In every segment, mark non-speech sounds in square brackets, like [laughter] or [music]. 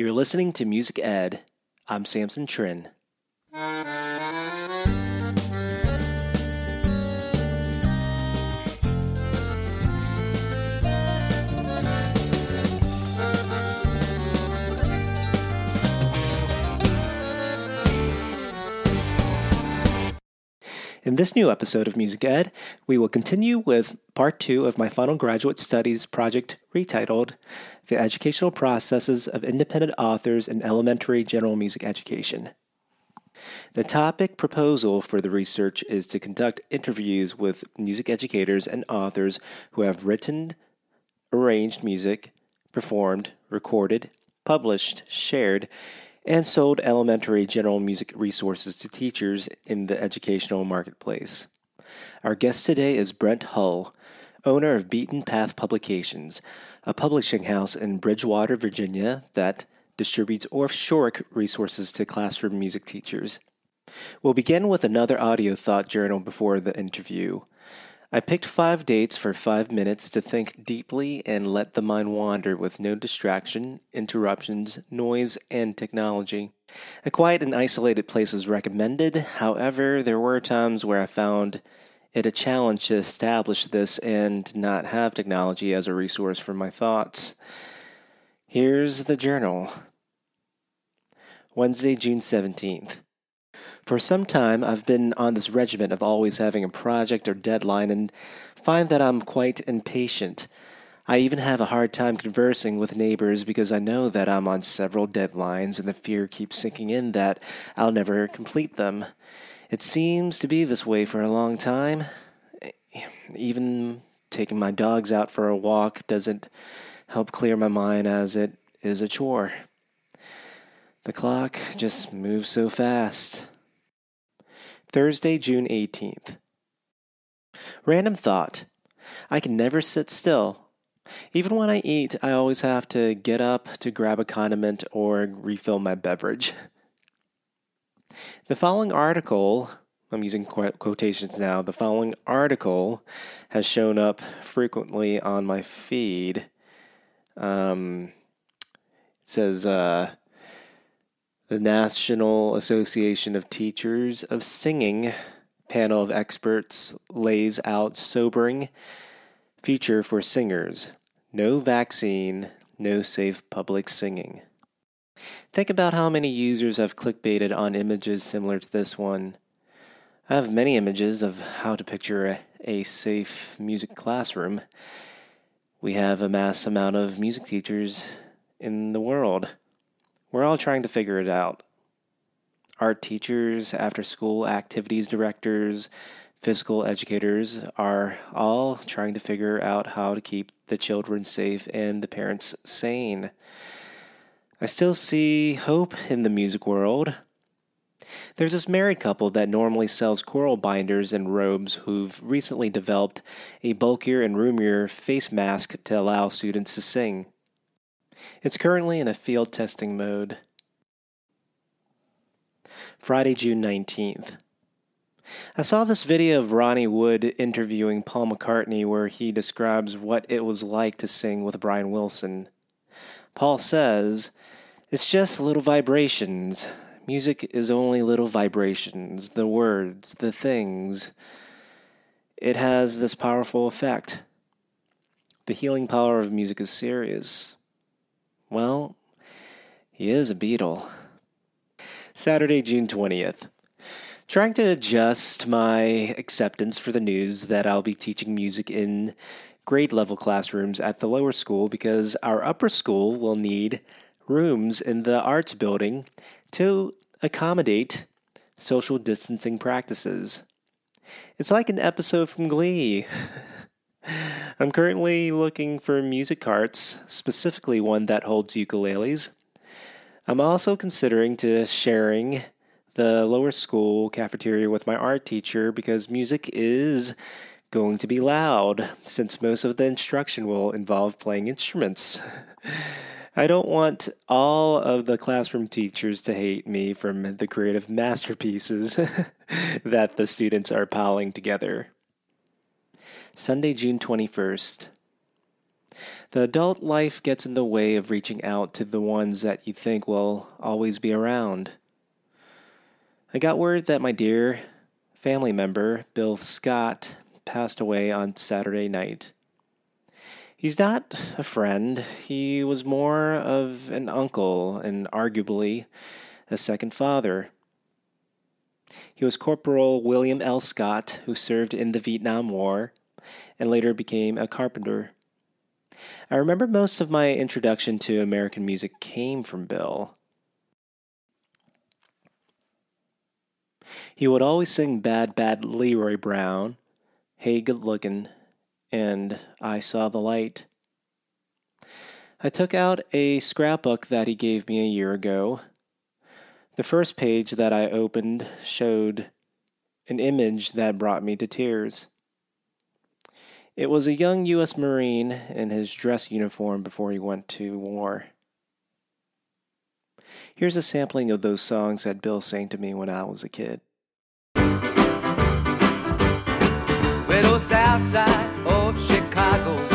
You're listening to Music Ed. I'm Samson Trin. In this new episode of Music Ed, we will continue with part two of my final graduate studies project retitled The Educational Processes of Independent Authors in Elementary General Music Education. The topic proposal for the research is to conduct interviews with music educators and authors who have written, arranged music, performed, recorded, published, shared, and sold elementary general music resources to teachers in the educational marketplace. Our guest today is Brent Hull, owner of Beaten Path Publications, a publishing house in Bridgewater, Virginia that distributes Orff Schulwerk resources to classroom music teachers. We'll begin with another audio thought journal before the interview. I picked five dates for five minutes to think deeply and let the mind wander with no distraction, interruptions, noise, and technology. A quiet and isolated place is recommended. However, there were times where I found it a challenge to establish this and not have technology as a resource for my thoughts. Here's the journal Wednesday, June 17th. For some time, I've been on this regimen of always having a project or deadline and find that I'm quite impatient. I even have a hard time conversing with neighbors because I know that I'm on several deadlines and the fear keeps sinking in that I'll never complete them. It seems to be this way for a long time. Even taking my dogs out for a walk doesn't help clear my mind as it is a chore. The clock just moves so fast. Thursday, June 18th. Random thought. I can never sit still. Even when I eat, I always have to get up to grab a condiment or refill my beverage. The following article, I'm using quotations now, the following article has shown up frequently on my feed. Um, it says, uh, the National Association of Teachers of Singing panel of experts lays out sobering future for singers. No vaccine, no safe public singing. Think about how many users have clickbaited on images similar to this one. I have many images of how to picture a, a safe music classroom. We have a mass amount of music teachers in the world. We're all trying to figure it out. Art teachers, after school activities directors, physical educators are all trying to figure out how to keep the children safe and the parents sane. I still see hope in the music world. There's this married couple that normally sells choral binders and robes who've recently developed a bulkier and roomier face mask to allow students to sing. It's currently in a field testing mode. Friday, June 19th. I saw this video of Ronnie Wood interviewing Paul McCartney where he describes what it was like to sing with Brian Wilson. Paul says, It's just little vibrations. Music is only little vibrations, the words, the things. It has this powerful effect. The healing power of music is serious. Well, he is a Beatle. Saturday, June 20th. Trying to adjust my acceptance for the news that I'll be teaching music in grade level classrooms at the lower school because our upper school will need rooms in the arts building to accommodate social distancing practices. It's like an episode from Glee. [laughs] I'm currently looking for music carts, specifically one that holds ukuleles. I'm also considering to sharing the lower school cafeteria with my art teacher because music is going to be loud since most of the instruction will involve playing instruments. [laughs] I don't want all of the classroom teachers to hate me from the creative masterpieces [laughs] that the students are piling together. Sunday, June 21st. The adult life gets in the way of reaching out to the ones that you think will always be around. I got word that my dear family member, Bill Scott, passed away on Saturday night. He's not a friend, he was more of an uncle and arguably a second father. He was Corporal William L. Scott, who served in the Vietnam War and later became a carpenter. I remember most of my introduction to American music came from Bill. He would always sing Bad Bad Leroy Brown, Hey Good Lookin', and I Saw the Light. I took out a scrapbook that he gave me a year ago. The first page that I opened showed an image that brought me to tears. It was a young U.S. Marine in his dress uniform before he went to war. Here's a sampling of those songs that Bill sang to me when I was a kid. South side of Chicago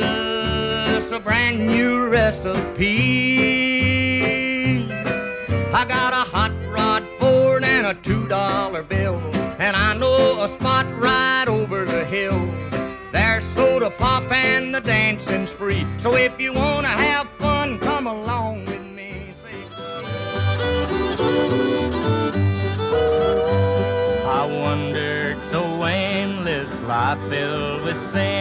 us a brand new recipe. I got a hot rod Ford and a two dollar bill, and I know a spot right over the hill. There's soda pop and the dancing spree. So if you wanna have fun, come along with me. I wandered so aimless, life filled with sin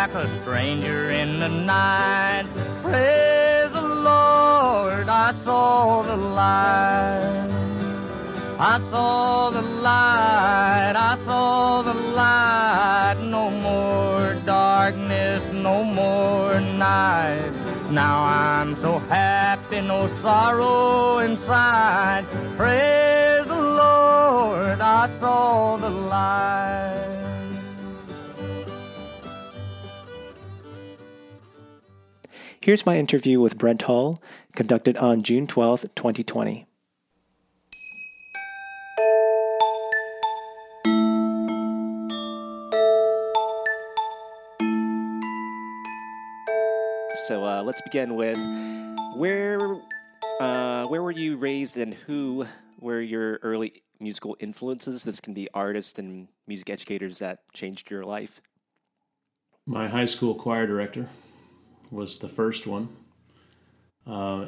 like a stranger in the night. Praise the Lord, I saw the light. I saw the light, I saw the light. No more darkness, no more night. Now I'm so happy, no sorrow inside. Praise Lord, I saw the light. Here's my interview with Brent Hull, conducted on June 12, 2020. So uh, let's begin with where uh, where were you raised and who were your early musical influences? This can be artists and music educators that changed your life. My high school choir director was the first one. Uh,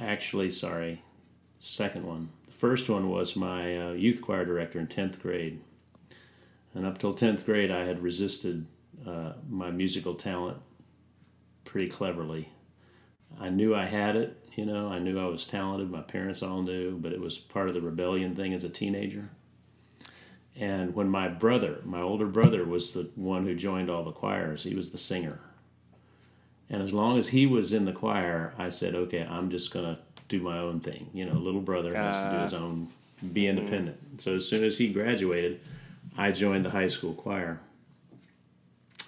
actually, sorry, second one. The first one was my uh, youth choir director in 10th grade. And up till 10th grade, I had resisted uh, my musical talent pretty cleverly. I knew I had it, you know, I knew I was talented. My parents all knew, but it was part of the rebellion thing as a teenager. And when my brother, my older brother, was the one who joined all the choirs, he was the singer. And as long as he was in the choir, I said, okay, I'm just going to do my own thing. You know, little brother has to do his ah. own, be independent. Mm. So as soon as he graduated, I joined the high school choir.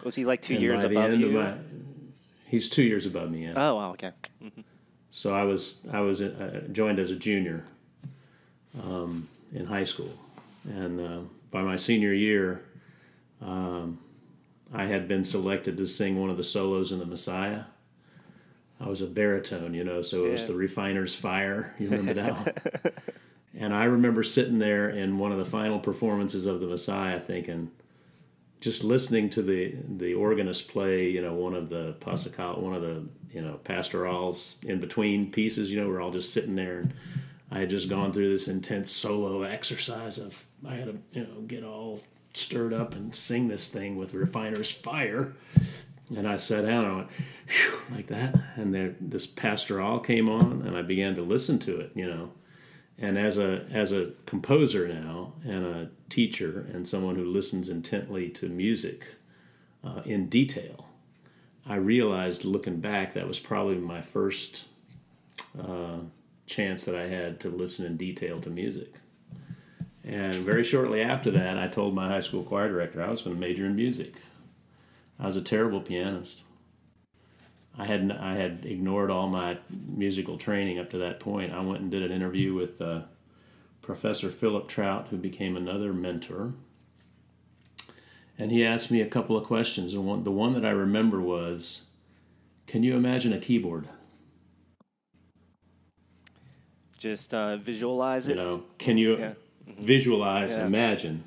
Was he like two and years above you? My, he's two years above me. Yeah. Oh, wow, okay. Mm-hmm. So I was I was uh, joined as a junior um, in high school, and uh, by my senior year, um, I had been selected to sing one of the solos in the Messiah. I was a baritone, you know, so it was the refiner's fire. You remember that? [laughs] And I remember sitting there in one of the final performances of the Messiah, thinking, just listening to the the organist play, you know, one of the Pascal, one of the you know pastorals in between pieces. You know, we're all just sitting there, and I had just gone through this intense solo exercise of I had to you know get all stirred up and sing this thing with refiner's fire. And I sat down and I went, like that. And there, this pastoral came on, and I began to listen to it, you know. And as a as a composer now, and a teacher, and someone who listens intently to music uh, in detail, I realized looking back that was probably my first uh, chance that I had to listen in detail to music. And very shortly after that, I told my high school choir director I was going to major in music. I was a terrible pianist. I had I had ignored all my musical training up to that point. I went and did an interview with uh, Professor Philip Trout, who became another mentor. And he asked me a couple of questions, and one, the one that I remember was, "Can you imagine a keyboard? Just uh, visualize it. You know, can you Yeah. visualize, Yeah. imagine?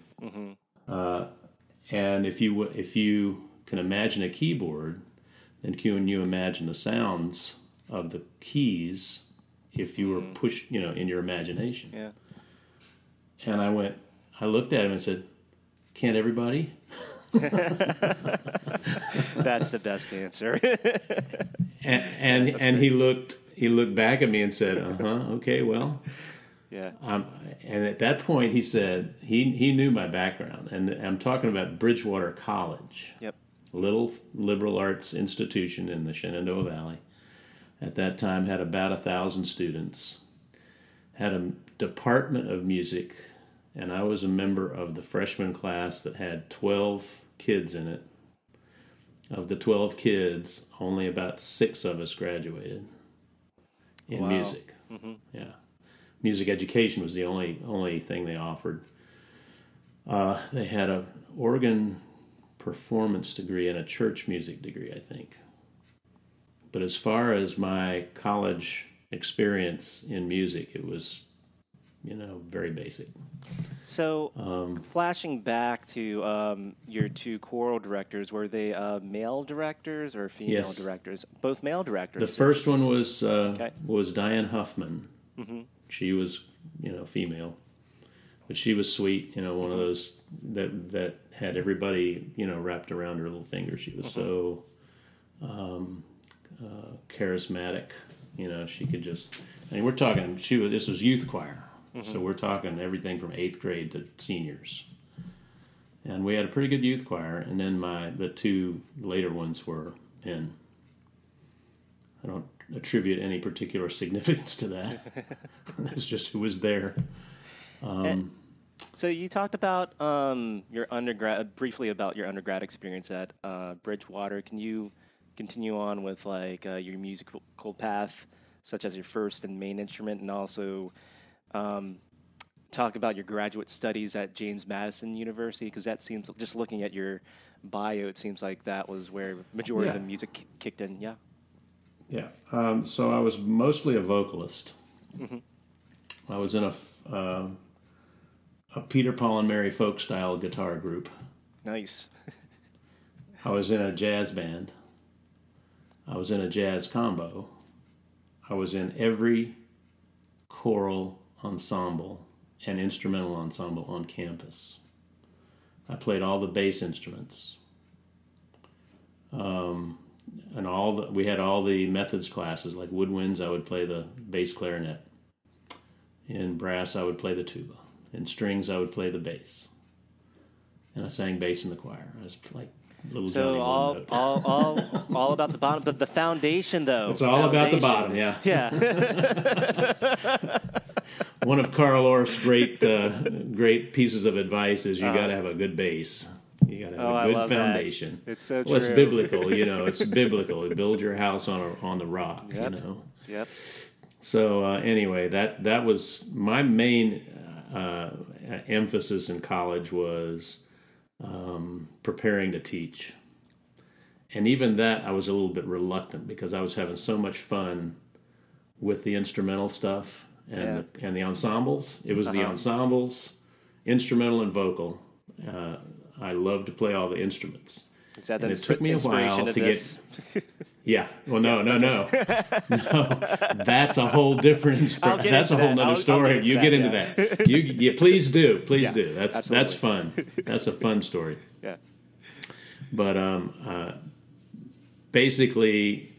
Uh, and if you if you can imagine a keyboard, then can you imagine the sounds of the keys if you were pushed, you know, in your imagination? Yeah. And I went, I looked at him and said, "Can't everybody?" [laughs] That's the best answer. [laughs] And and, and he looked he looked back at me and said, "Uh huh, okay, well." yeah. Um, and at that point, he said he he knew my background, and I'm talking about Bridgewater College. Yep. Little liberal arts institution in the Shenandoah Valley. At that time, had about a thousand students. Had a department of music, and I was a member of the freshman class that had twelve kids in it. Of the twelve kids, only about six of us graduated in Wow. music. Yeah, music education was the only only thing they offered. Uh, they had a organ performance degree and a church music degree, I think. But as far as my college experience in music, it was, you know, very basic. So, Um, flashing back to um, your two choral directors, were they uh, male directors or female Yes. directors? Both male directors. The first one was uh, Okay. was Diane Huffman. She was, you know, female, but she was sweet. You know, one of those that that had everybody, you know, wrapped around her little finger. She was so um, uh, charismatic. You know, she could just. I mean, we're talking. She was. This was youth choir, so we're talking everything from eighth grade to seniors. And we had a pretty good youth choir, and then my the two later ones were men. I don't attribute any particular [laughs] significance to that. [laughs] it's just who was there. So you talked about um, your undergrad briefly about your undergrad experience at uh, Bridgewater. Can you continue on with like uh, your musical path, such as your first and main instrument, and also um, talk about your graduate studies at James Madison University? Because that seems just looking at your bio, it seems like that was where majority of the music ki- kicked in. Yeah. Yeah. Um, so I was mostly a vocalist. I was in a f- uh, a Peter Paul and Mary folk style guitar group. Nice. I was in a jazz band. I was in a jazz combo. I was in every choral ensemble and instrumental ensemble on campus. I played all the bass instruments. Um, and all the, we had all the methods classes like woodwinds. I would play the bass clarinet. In brass, I would play the tuba. In strings, I would play the bass. And I sang bass in the choir. I was like little Johnny So all, all, all, [laughs] all about the bottom, but the foundation though. It's all about the bottom, yeah. Yeah. [laughs] One of Carl Orff's great uh, great pieces of advice is you Uh-huh. got to have a good base. You got to have Oh, a good love that. foundation. It's so well, it's biblical, you know. It's [laughs] biblical. Build your house on a, on the rock, Yep. you know. yep. So uh, anyway, that that was my main uh, emphasis in college was um, preparing to teach, and even that I was a little bit reluctant because I was having so much fun with the instrumental stuff and Yeah. the, and the ensembles. It was the Uh-huh. ensembles, instrumental and vocal. Uh, I love to play all the instruments. Is that And it took me a while to get- Yeah. Well, no, no, no, [laughs] no. That's a whole different. Insp- that's a whole that. nother I'll- I'll story. get you that, get into yeah. that. You, yeah, please do, please Yeah, do. That's that's fun. That's a fun story. [laughs] Yeah. But um, uh, basically,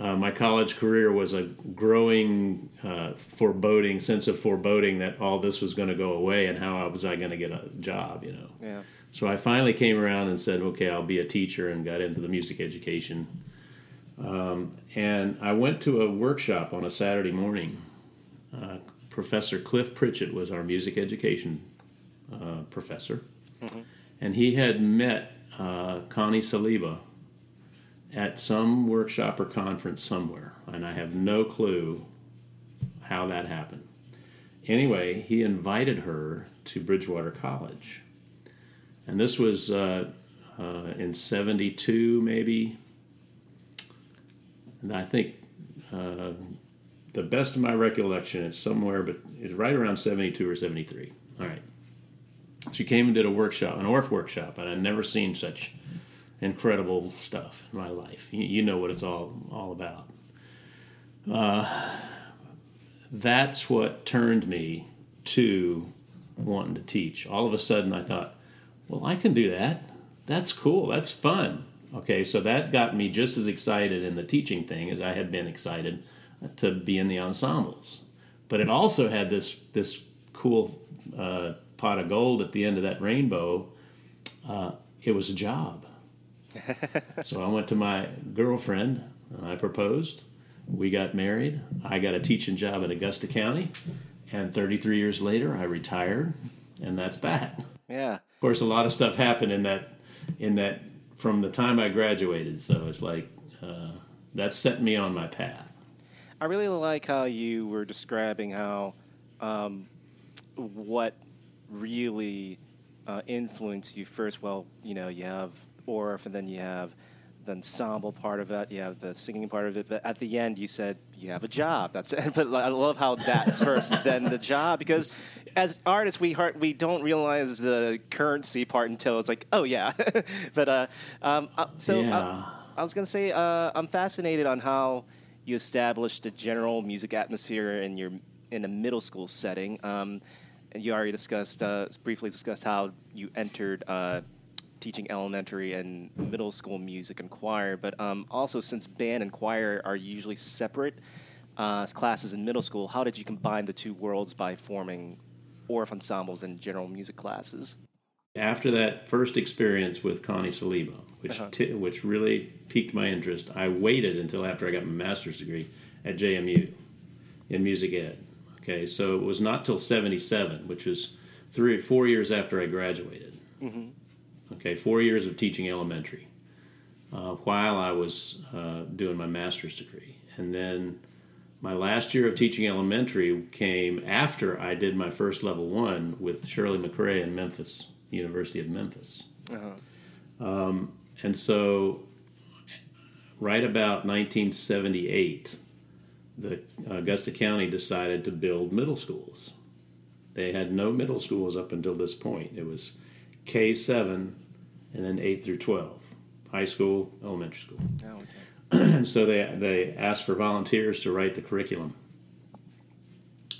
uh, my college career was a growing uh, foreboding sense of foreboding that all this was going to go away and how was I going to get a job, you know. Yeah. So I finally came around and said, okay, I'll be a teacher and got into the music education. Um, and I went to a workshop on a Saturday morning. Uh, professor Cliff Pritchett was our music education uh, professor. And he had met uh, Konnie Saliba at some workshop or conference somewhere. And I have no clue how that happened. Anyway, he invited her to Bridgewater College and this was uh, uh, in 72 maybe. And i think uh, the best of my recollection it's somewhere but it's right around 72 or 73 all right. She came and did a workshop an orff workshop and i'd never seen such incredible stuff in my life. You, you know what it's all all about. Uh, that's what turned me to wanting to teach. All of a sudden i thought well, I can do that. That's cool. That's fun. Okay, so that got me just as excited in the teaching thing as I had been excited to be in the ensembles. But it also had this this cool uh, pot of gold at the end of that rainbow. Uh, it was a job. [laughs] so I went to my girlfriend and I proposed. We got married. I got a teaching job in Augusta County, and 33 years later, I retired, and that's that. Yeah. Course, a lot of stuff happened in that in that from the time I graduated. So it's like uh, that set me on my path. I really like how you were describing how um, what really uh, influenced you first. Well, you know, you have Orff, and then you have the ensemble part of it. You have the singing part of it. But at the end, you said you have a job. That's it. [laughs] But I love how that's first, [laughs] then the job, because as artists, we heart, we don't realize the currency part until it's like, oh yeah. [laughs] but uh, um, uh, so. uh, Yeah. I was gonna say uh, I'm fascinated on how you established the general music atmosphere in your in a middle school setting. Um, and you already discussed uh, briefly discussed how you entered uh, teaching elementary and middle school music and choir. But um, also, since band and choir are usually separate uh, classes in middle school, how did you combine the two worlds by forming Orff ensembles and general music classes? After that first experience with Konnie Saliba, which Uh-huh. ti- which really piqued my interest, I waited until after I got my master's degree at JMU in music ed. Okay, so it was not till '77, which was three four years after I graduated. Okay, four years of teaching elementary uh, while I was uh, doing my master's degree, and then my last year of teaching elementary came after I did my first level one with Shirley McRae in Memphis, University of Memphis. Um, and so, right about 1978, the Augusta County decided to build middle schools. They had no middle schools up until this point. It was K seven, and then eight through twelve, high school, elementary school. Oh, okay. And [clears throat] so they they asked for volunteers to write the curriculum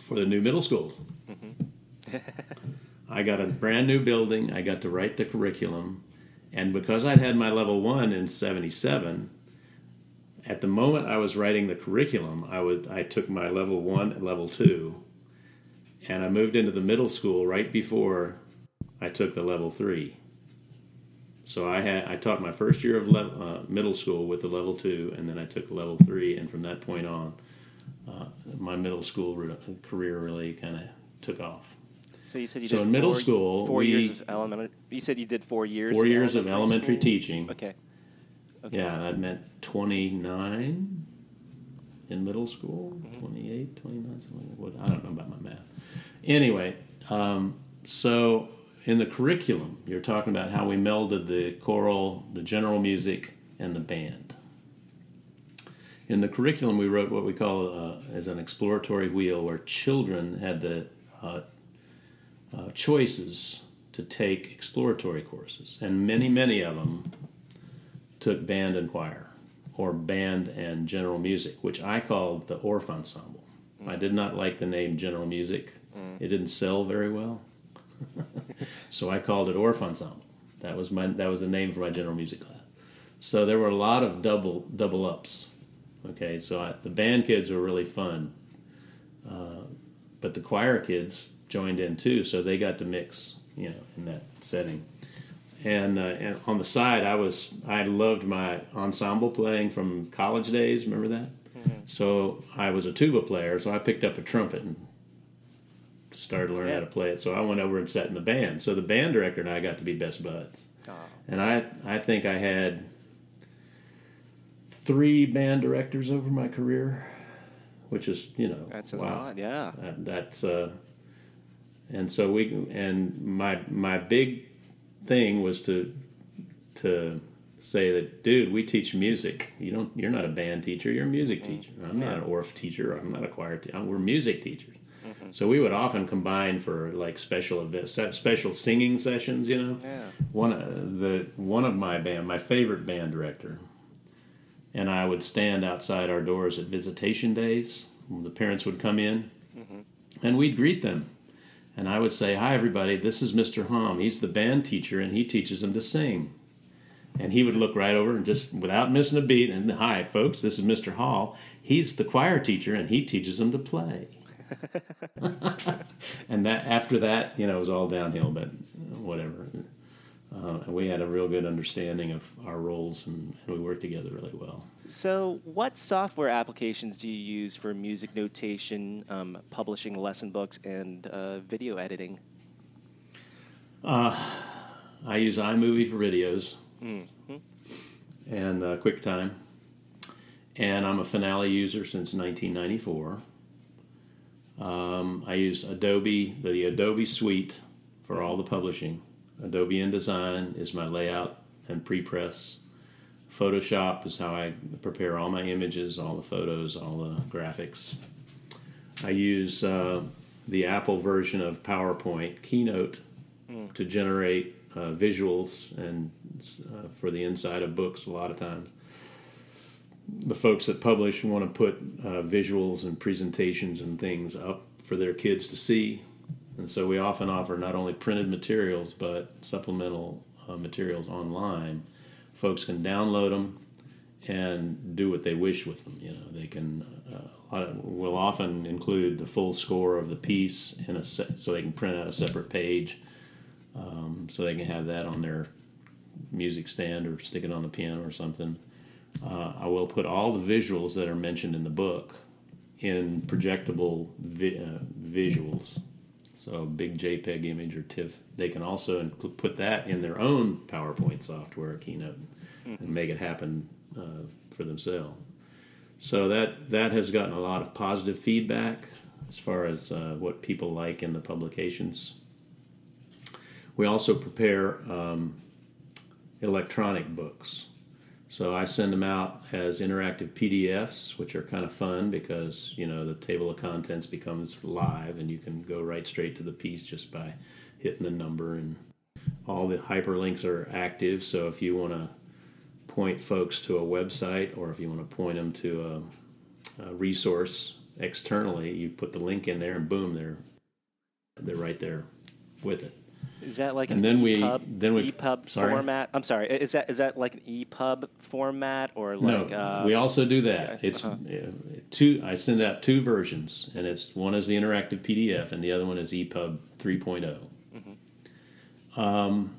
for the new middle schools. Mm-hmm. [laughs] I got a brand new building. I got to write the curriculum, and because I'd had my level one in '77, at the moment I was writing the curriculum, I was I took my level one and level two, and I moved into the middle school right before I took the level three. So I had I taught my first year of level, uh, middle school with the level two, and then I took level three, and from that point on, uh, my middle school re- career really kind of took off. So you said you So did in middle four, school, four we- years of elementary. You said you did four years. Four of years of elementary school? teaching. Okay. Okay. Yeah, that meant 29 in middle school, 28, 29, something like I don't know about my math. Anyway, um, so in the curriculum, you're talking about how we melded the choral, the general music, and the band. In the curriculum, we wrote what we call uh, as an exploratory wheel, where children had the uh, uh, choices to take exploratory courses, and many, many of them took band and choir, or band and general music, which I called the Orff Ensemble. I did not like the name general music; it didn't sell very well, so I called it Orff Ensemble. That was my that was the name for my general music class. So there were a lot of double double ups. Okay, so I, the band kids were really fun, uh, but the choir kids joined in too, so they got to mix, you know, in that setting. And, uh, and on the side, I was I loved my ensemble playing from college days. Remember that? So I was a tuba player, so I picked up a trumpet and started to learn how to play it. So I went over and sat in the band. So the band director and I got to be best buds. And I I think I had three band directors over my career, which is you know that's wow. a lot. Yeah. That, that's uh, and so we and my my big thing was to to say that dude we teach music you don't you're not a band teacher you're a music teacher i'm not an orff teacher i'm not a choir teacher we're music teachers Mm-hmm. so we would often combine for like special events special singing sessions you know Yeah. one of the one of my band my favorite band director and i would stand outside our doors at visitation days the parents would come in mm-hmm. and we'd greet them and I would say, Hi, everybody, this is Mr. Hom. He's the band teacher, and he teaches them to sing. And he would look right over and just, without missing a beat, and Hi, folks, this is Mr. Hull. He's the choir teacher, and he teaches them to play. [laughs] and that after that, you know, it was all downhill, but whatever. Uh, and we had a real good understanding of our roles, and, and we worked together really well. So, what software applications do you use for music notation, um, publishing lesson books, and uh, video editing? I use iMovie for videos and uh, QuickTime, and I'm a Finale user since 1994. Um, I use Adobe, the Adobe Suite, for all the publishing. Adobe InDesign is my layout and prepress. Photoshop is how I prepare all my images, all the photos, all the graphics. I use uh, the Apple version of PowerPoint, Keynote, to generate uh, visuals and uh, for the inside of books a lot of times. The folks that publish want to put uh, visuals and presentations and things up for their kids to see. And so we often offer not only printed materials but supplemental uh, materials online. Folks can download them and do what they wish with them. You know, they can. Uh, of- we'll often include the full score of the piece in a se- so they can print out a separate page, um, so they can have that on their music stand or stick it on the piano or something. Uh, I will put all the visuals that are mentioned in the book in projectable vi- uh, visuals. So big JPEG image or TIFF. They can also put that in their own PowerPoint software, Keynote, and make it happen uh, for themselves. So that that has gotten a lot of positive feedback as far as uh, what people like in the publications. We also prepare um, electronic books. So I send them out as interactive PDFs, which are kind of fun because you know the table of contents becomes live, and you can go right straight to the piece just by hitting the number, and all the hyperlinks are active. So if you want to point folks to a website, or if you want to point them to a, a resource externally, you put the link in there, and boom, they're they're right there with it. Is that like And an then we- EPUB, then we- EPUB sorry? format? I'm sorry. Is that is that like an EPUB format or like? no, uh, we also do that. okay, It's uh-huh. uh, two. I send out two versions, and it's one is the interactive PDF, and the other one is EPUB 3.0. Mm-hmm. Um,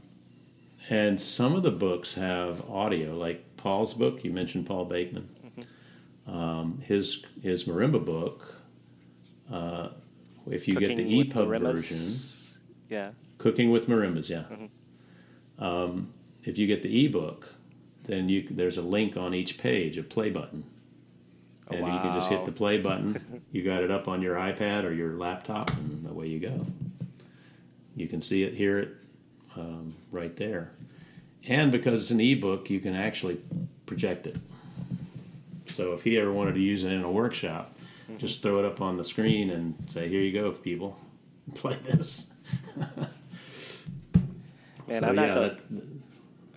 and some of the books have audio, like Paul's book. You mentioned Paul Bateman. Mm-hmm. Um, his his marimba book. Uh, if you get the EPUB version, Yeah. Cooking with Marimbas, yeah. Mm-hmm. Um, if you get the ebook, then you there's a link on each page, a play button, and you can just hit the play button. [laughs] you got it up on your iPad or your laptop, and away you go. You can see it, hear it, um, right there. And because it's an ebook, you can actually project it. So if he ever wanted to use it in a workshop, just throw it up on the screen and say, "Here you go, people, [laughs] play this." [laughs] Man, So, I'm not yeah, the, that-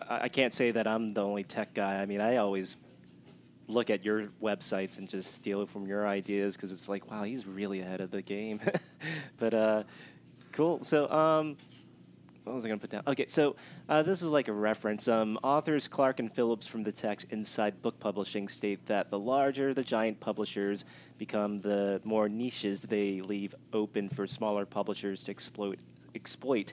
I can't say that I'm the only tech guy. I mean, I always look at your websites and just steal it from your ideas because it's like, wow, he's really ahead of the game. [laughs] but uh, cool. So, um, what was I going to put down? Okay, so uh, this is like a reference. Um, authors Clark and Phillips from the text Inside Book Publishing state that the larger the giant publishers become, the more niches they leave open for smaller publishers to exploit. Exploit,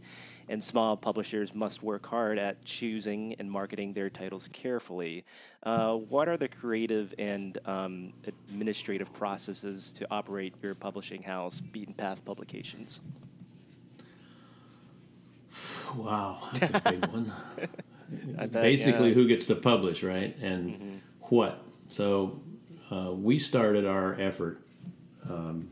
and small publishers must work hard at choosing and marketing their titles carefully. Uh, what are the creative and um, administrative processes to operate your publishing house, Beaten Path Publications? wow, that's a big one. [laughs] Bet, Basically, yeah. who gets to publish, right? And what? So uh, we started our effort um,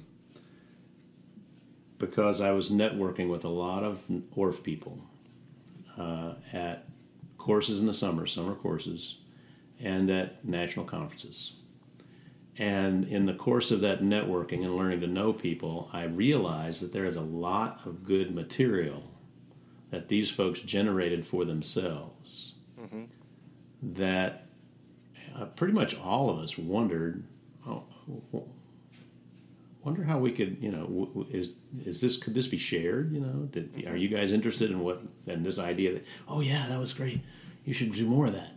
because I was networking with a lot of Orff people uh, at courses in the summer, summer courses, and at national conferences. And in the course of that networking and learning to know people, I realized that there is a lot of good material that these folks generated for themselves that uh, pretty much all of us wondered oh, wonder how we could you know is is this could this be shared you know Did, are you guys interested in what and this idea that oh yeah that was great. You should do more of that.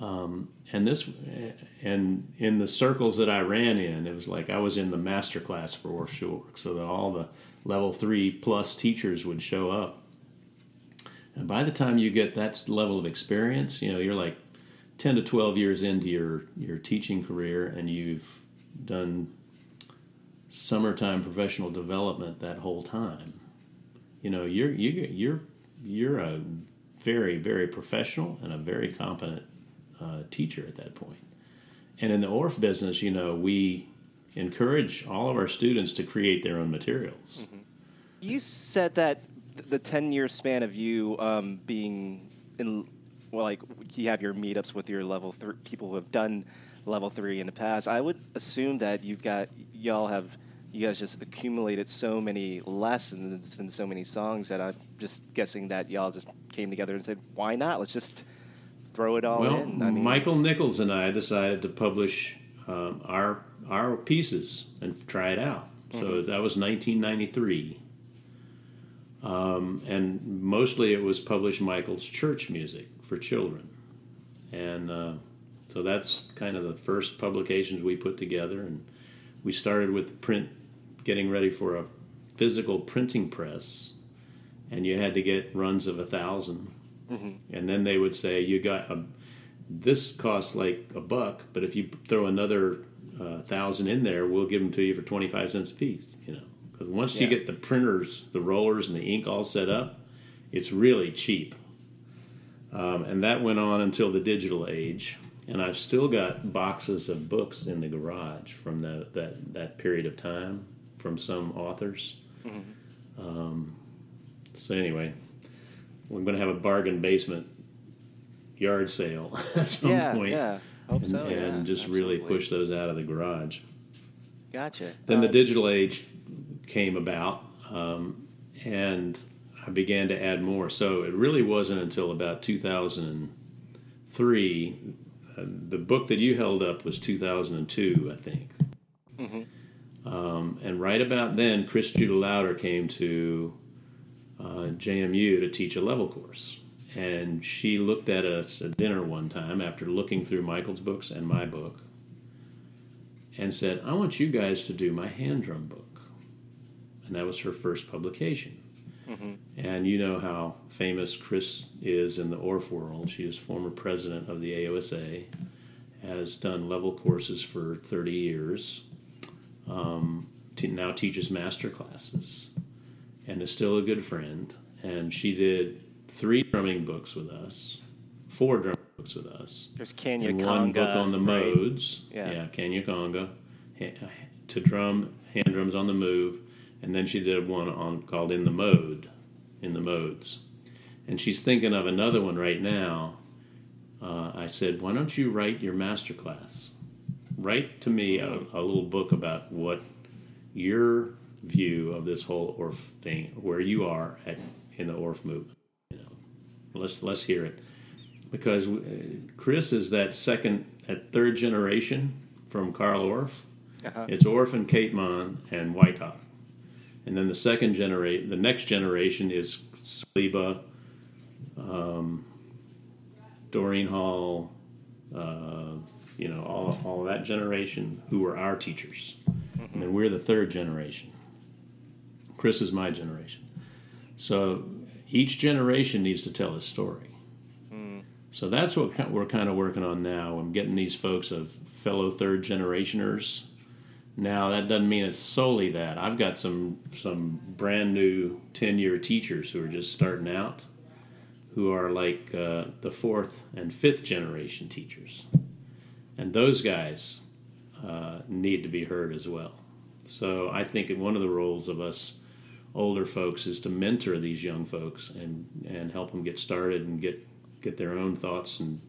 Um, and this and in the circles that I ran in it was like I was in the master class for offshore so that all the level three plus teachers would show up. And by the time you get that level of experience, you know, you're like 10 to 12 years into your, your teaching career and you've done summertime professional development that whole time. You know, you're, you, you're, you're a very, very professional and a very competent uh, teacher at that point. And in the Orff business, you know, we encourage all of our students to create their own materials. You said that the ten-year span of you um, being in, well, like you have your meetups with your level three people who have done level three in the past. I would assume that you've got y'all have you guys just accumulated so many lessons and so many songs that I'm just guessing that y'all just came together and said, why not? Let's just throw it all Well, in. I mean, Michael Nichols and I decided to publish um, our our pieces and try it out. So Mm-hmm. that was 1993, um, and mostly it was published Michael's church music for children, and uh, so that's kind of the first publications we put together. And we started with print, getting ready for a physical printing press, and you had to get runs of a 1000 and then they would say you got a this costs like a buck, but if you throw another uh, thousand in there, we'll give them to you for twenty five cents a piece. You know, because once you get the printers, the rollers, and the ink all set up, it's really cheap. Um, and that went on until the digital age. And I've still got boxes of books in the garage from that that, that period of time from some authors. Um, so anyway, we're going to have a bargain basement yard sale [laughs] at some yeah, point yeah. Hope and, so. and yeah, just really push those out of the garage. Gotcha. Then the Uh, digital age came about, um, and I began to add more. So it really wasn't until about 2003. The book that you held up was 2002, I think. Um, and right about then, Kris Judah Lauder came to uh, JMU to teach a level course. And she looked at us at dinner one time after looking through Michael's books and my book and said, I want you guys to do my hand drum book. And that was her first publication. And you know how famous Chris is in the Orff world. She is former president of the AOSA, has done level courses for 30 years, um, t- now teaches master classes, and is still a good friend. And she did three drumming books with us, four drumming books with us There's Kenya and Conga. one book on the right? modes. Yeah. Yeah, Kenya Conga, to drum hand drums on the move, and then she did one on called in the mode, in the modes, and she's thinking of another one right now uh, I said, "Why don't you write your master class? Write to me a, a little book about what your view of this whole Orff thing, where you are at in the Orff movement. You know, let's let's hear it because uh, Chris is that second, that third generation from Carl Orff. Uh-huh. It's Orff and Keetman and Whitehop. And then the second generation, the next generation is Saliba, um, Doreen Hall, uh, you know, all, all that generation who were our teachers. And then we're the third generation. Kris is my generation. So each generation needs to tell a story. So that's what we're kind of working on now. I'm getting these folks of fellow third generationers. Now that doesn't mean it's solely that. I've got some some brand new ten year teachers who are just starting out, who are like uh, the fourth and fifth generation teachers, and those guys uh, need to be heard as well. So I think one of the roles of us older folks is to mentor these young folks and and help them get started and get get their own thoughts and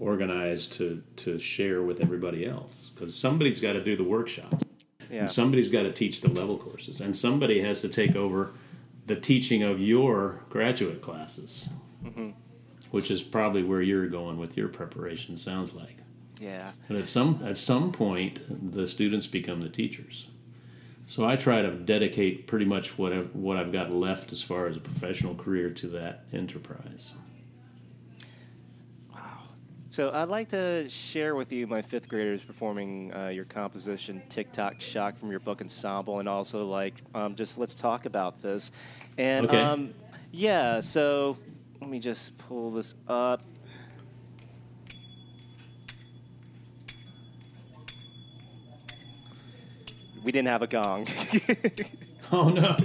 organized to to share with everybody else because somebody's got to do the workshop Yeah. and somebody's got to teach the level courses and somebody has to take over the teaching of your graduate classes mm-hmm. which is probably where you're going with your preparation sounds like Yeah. and at some at some point, the students become the teachers. So I try to dedicate pretty much what I've, what I've got left as far as a professional career to that enterprise. So I'd like to share with you my fifth graders performing uh, your composition "TikTok Shock" from your book ensemble, and also like um, just let's talk about this. And Okay. um, yeah, so let me just pull this up. We didn't have a gong. [laughs] Oh no!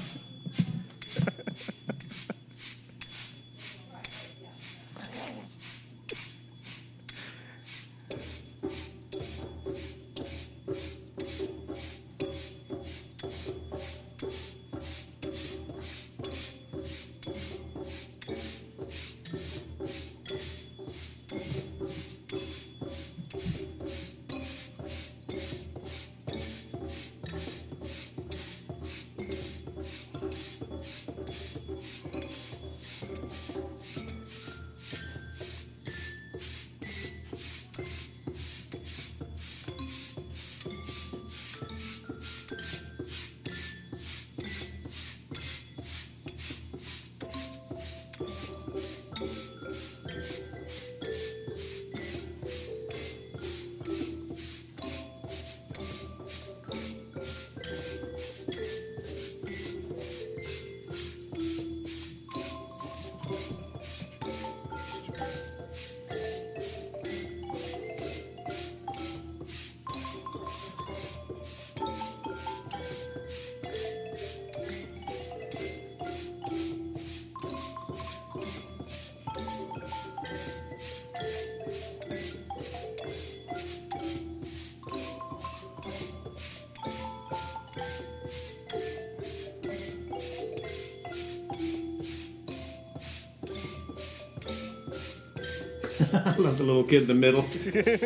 Little kid in the middle,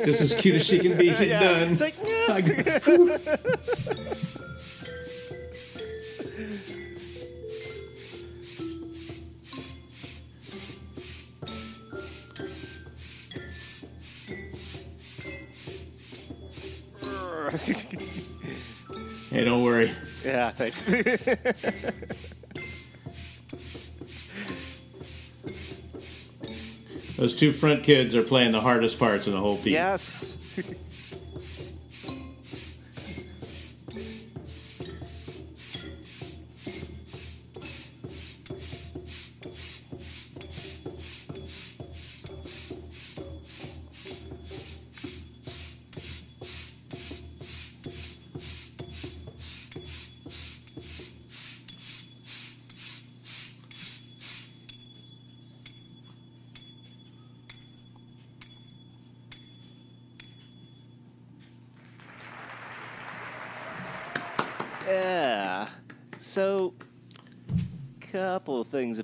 just as cute as she can be. She's done. It's like, yeah. I- [laughs] [laughs] hey, don't worry. yeah, thanks. [laughs] Those two front kids are playing the hardest parts in the whole piece. yes. [laughs]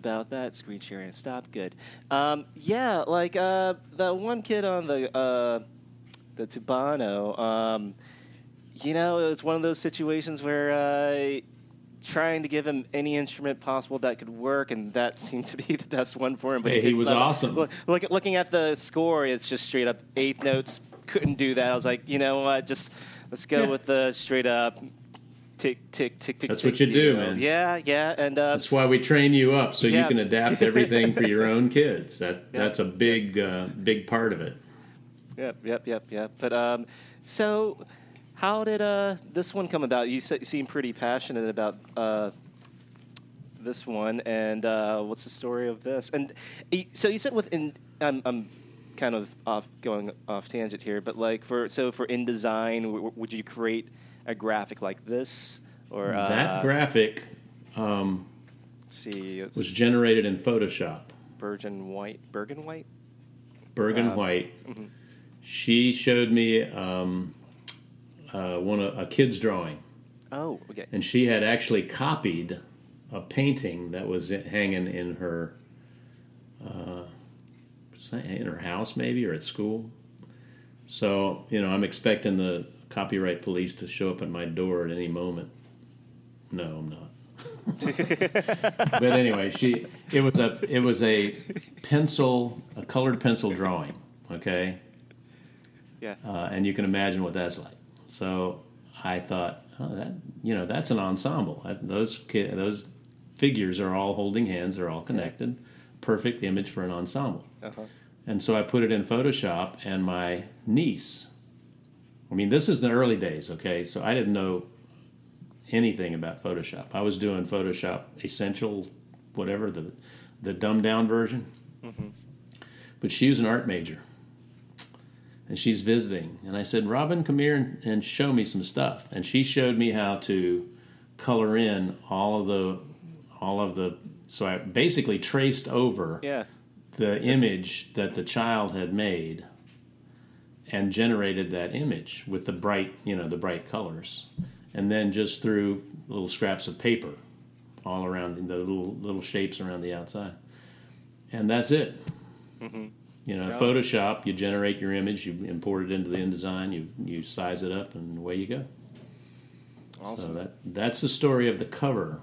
about that screen sharing. Stop. Good. Um, yeah, like uh, the one kid on the uh, the Tubano. Um, you know, it was one of those situations where uh, trying to give him any instrument possible that could work, and that [laughs] seemed to be the best one for him. But Hey, he couldn't was let- awesome. Look, look, looking at the score, it's just straight up eighth notes. Couldn't do that. I was like, you know what? Just let's go Yeah. with the straight up tick tick tick tick. That's tick what you do, man. Yeah, yeah, and uh, That's why we train you up so you can adapt everything for your own [laughs] kids. That that's a big uh, big part of it. Yep, yep, yep, yep. But um, so how did uh this one come about? You, se- you seem pretty passionate about uh this one, and uh, what's the story of this? And so you said within, I'm, I'm kind of off going off tangent here, but like for so for InDesign, w- would you create a graphic like this or uh, that graphic um, see, was generated in Photoshop. Bergen white, Bergen white. Bergen Uh, White. She showed me um, uh, one of, a kid's drawing, Oh, okay. and she had actually copied a painting that was hanging in her uh, in her house, maybe or at school. So you know, I'm expecting the copyright police to show up at my door at any moment. No, I'm not. [laughs] but anyway, she it was a it was a pencil a colored pencil drawing. Okay, Yeah. uh, and you can imagine what that's like. So I thought, oh, that you know, that's an ensemble. That, those ki- those figures are all holding hands. They're all connected. Perfect image for an ensemble. Uh-huh. And so I put it in Photoshop, and my niece. I mean, this is the early days, okay? So I didn't know anything about Photoshop. I was doing Photoshop Essential, whatever the the dumbed down version. Mm-hmm. But she was an art major, and she's visiting. And I said, Robin, come here and, and show me some stuff. And she showed me how to color in all of the all of the. So I basically traced over Yeah. the image that the child had made and generated that image with the bright, you know, the bright colors. And then just threw little scraps of paper all around the little little shapes around the outside. And that's it. You know, Photoshop, you generate your image, you import it into the InDesign, you you size it up, and away you go. So that that's the story of the cover.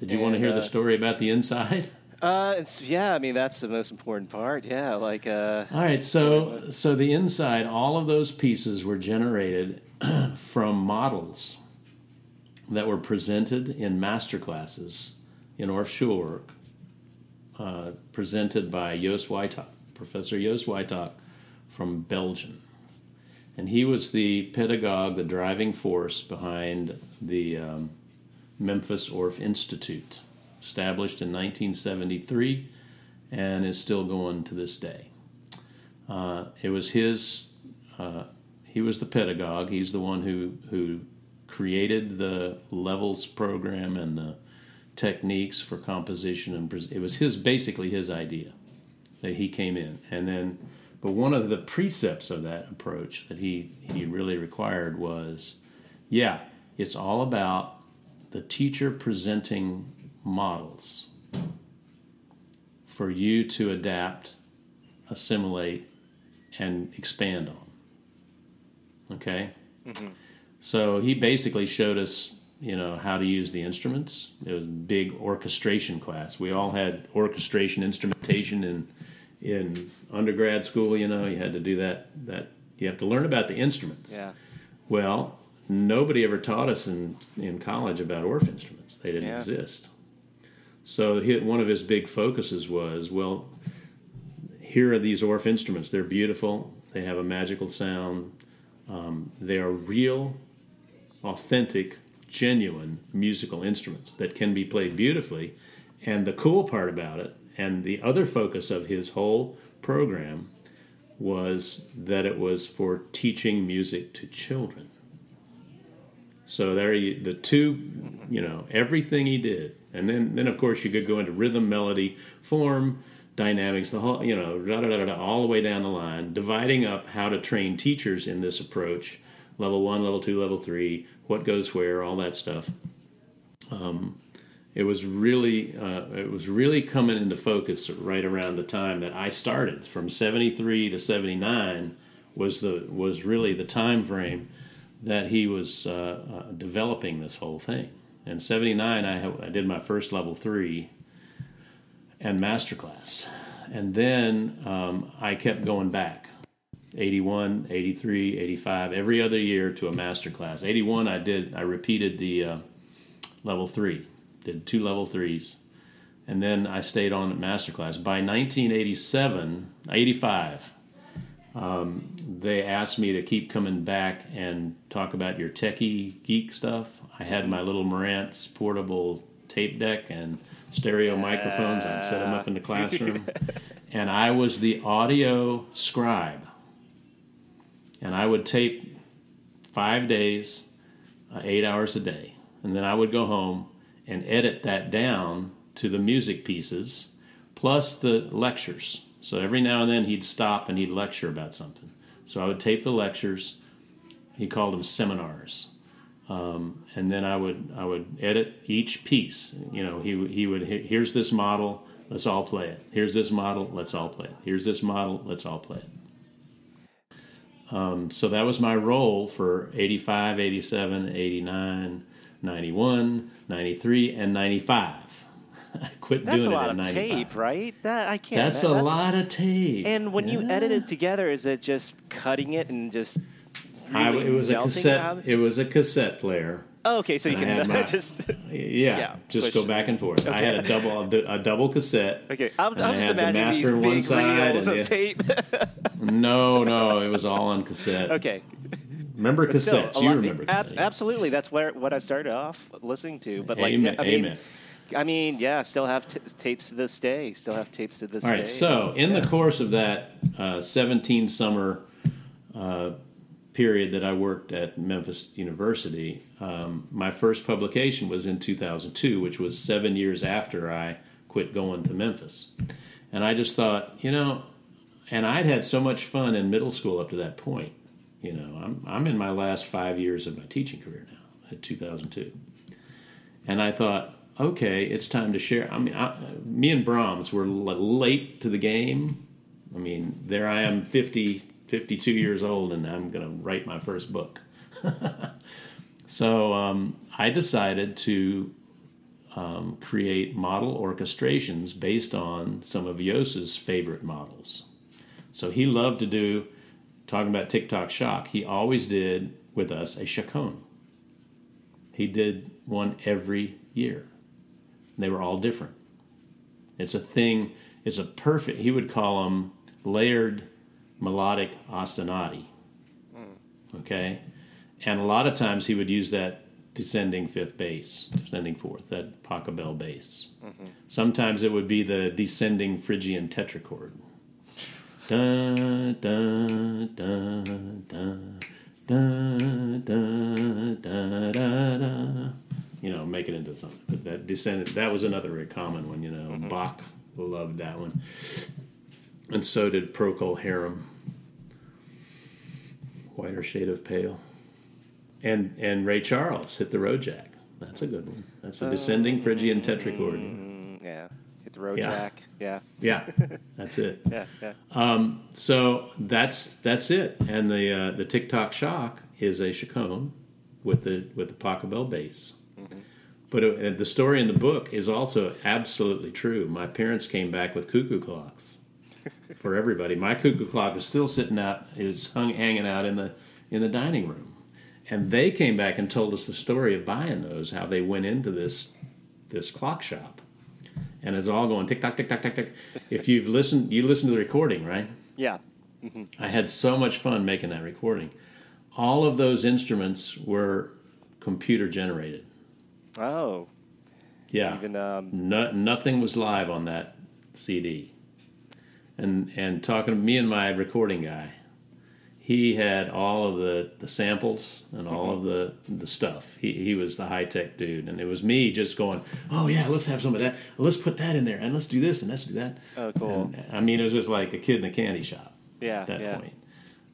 Did you want to hear uh, the story about the inside? [laughs] Uh, it's yeah. I mean, that's the most important part. Yeah, like uh, All right, so so the inside, all of those pieces were generated [clears throat] from models that were presented in master classes in Orff Schulwerk, uh, presented by Jos Wuytack, Professor Jos Wuytack from Belgium. And he was the pedagogue, the driving force behind the um, Memphis Orff Institute, established in 1973 and is still going to this day. Uh, it was his. Uh, he was the pedagogue. He's the one who who created the levels program and the techniques for composition and pres- it was his basically his idea that he came in and then but one of the precepts of that approach that he he really required was yeah it's all about the teacher presenting models for you to adapt assimilate and expand on okay? Mm-hmm. So he basically showed us you know how to use the instruments. It was a big orchestration class. We all had orchestration instrumentation in in undergrad school you know? You had to do that that you have to learn about the instruments. Yeah, well nobody ever taught us in in college about orff instruments. They didn't Yeah. exist so one of his big focuses was well here are these orff instruments. They're beautiful. They have a magical sound. Um, they are real authentic genuine musical instruments that can be played beautifully. And the cool part about it and the other focus of his whole program was that it was for teaching music to children so there you, the two you know everything he did. And then then of course you could go into rhythm melody form dynamics the whole you know da, da, da, all the way down the line dividing up how to train teachers in this approach level one level two level three what goes where all that stuff. Um, it was really uh, it was really coming into focus right around the time that I started. From 73 to 79 was the was really the time frame that he was uh, uh, developing this whole thing. In 79 I, I did my first level 3 and masterclass. And then um, I kept going back 81, 83, 85, every other year to a master class. 81, I did, I repeated the uh, level three, did two level threes. And then I stayed on at master class. By 1987, 85, um, they asked me to keep coming back and talk about your techie geek stuff. I had my little Marantz portable tape deck and stereo microphones. I'd set them up in the [laughs] classroom. and I was the audio scribe. And I would tape five days, uh, eight hours a day. And then I would go home and edit that down to the music pieces plus the lectures. So every now and then he'd stop and he'd lecture about something. So I would tape the lectures. He called them seminars. Um, and then I would I would edit each piece. You know, he he would here's this model, let's all play it. Here's this model, let's all play it. Here's this model, let's all play it. Um, so that was my role for 85, 87, 89, 91, 93, and 95. I [laughs] quit That's a lot of 95. tape, right? That I can't. That's that- a lot of tape. And when you Yeah. edit it together, is it just cutting it and just? I, it was a cassette. out? It was a cassette player. Oh, okay, so you and I can [laughs] my- just. [laughs] Yeah, Yeah, just push- go back and forth. I had a double a, double cassette. Okay, I'm, I'm I just had the imagining master these one big side reels of the- tape. No, no, it was all on cassette. okay, Remember But still, cassettes? a you lot- remember ab- cassettes? absolutely. That's where what I started off listening to. But like, Amen, I mean, amen. I mean, yeah, still have t- tapes to this day. Still have tapes to this All day. right. So, in Yeah. the course of that uh, 17 summer uh, period that I worked at Memphis University, um, my first publication was in 2002, which was seven years after I quit going to Memphis. And I just thought, you know, and I'd had so much fun in middle school up to that point. You know, I'm, I'm in my last five years of my teaching career now, at 2002. And I thought, okay, it's time to share. I mean, I, me and Brahms were late to the game. I mean, there I am, 50, 52 years old, and I'm going to write my first book. [laughs] so um, I decided to um, create model orchestrations based on some of Jos's favorite models. So he loved to do, talking about TikTok shock, he always did with us a chaconne. He did one every year. They were all different. It's a thing, it's a perfect, he would call them layered melodic ostinati. Hmm. Okay? And a lot of times he would use that descending fifth bass, descending fourth, that Pachelbel bass. Mm-hmm. Sometimes it would be the descending Phrygian tetrachord. Da, da, da, da, da, da, da, da, dun. You know, make it into something. But that descended, that was another very common one, you know. Bach loved that one. And so did Procol Harum. Whiter Shade of Pale. And and Ray Charles hit the road jack. That's a good one. That's a descending Phrygian tetrachord. Mm, yeah, hit the road Yeah. jack. Yeah, Yeah, [laughs] that's it. yeah, yeah. So that's that's it. And the uh, the TikTok shock is a chaconne with the with the Pachelbel bass. But it, the story in the book is also absolutely true. My parents came back with cuckoo clocks for everybody. My cuckoo clock is still sitting out, is hung hanging out in the in the dining room, and they came back and told us the story of buying those. How they went into this this clock shop, and it's all going tick tock tick tock tick tick. If you've listened, you listened to the recording, right? yeah. Mm-hmm. I had so much fun making that recording. All of those instruments were computer generated. Oh, Yeah. even um, No, nothing was live on that CD. And and talking to me and my recording guy, he had all of the, the samples and all of the the stuff. He he was the high tech dude, and it was me just going, oh yeah, let's have some of that. Let's put that in there, and let's do this, and let's do that. Oh, cool. And, I mean, it was just like a kid in a candy shop. Yeah, at that yeah. point.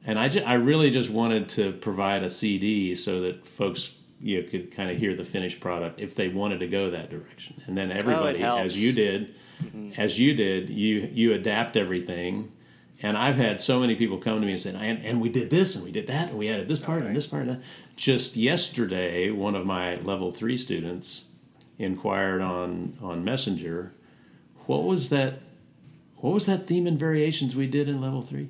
And I, ju- I really just wanted to provide a CD so that folks you could kind of hear the finished product if they wanted to go that direction. And then oh, everybody, helps. as you did, mm-hmm. as you did, you you adapt everything. And I've had so many people come to me and say, and, and we did this and we did that and we added this part and this part. And that. Just yesterday, one of my level three students inquired on on Messenger, what was that? What was that theme and variations we did in level three?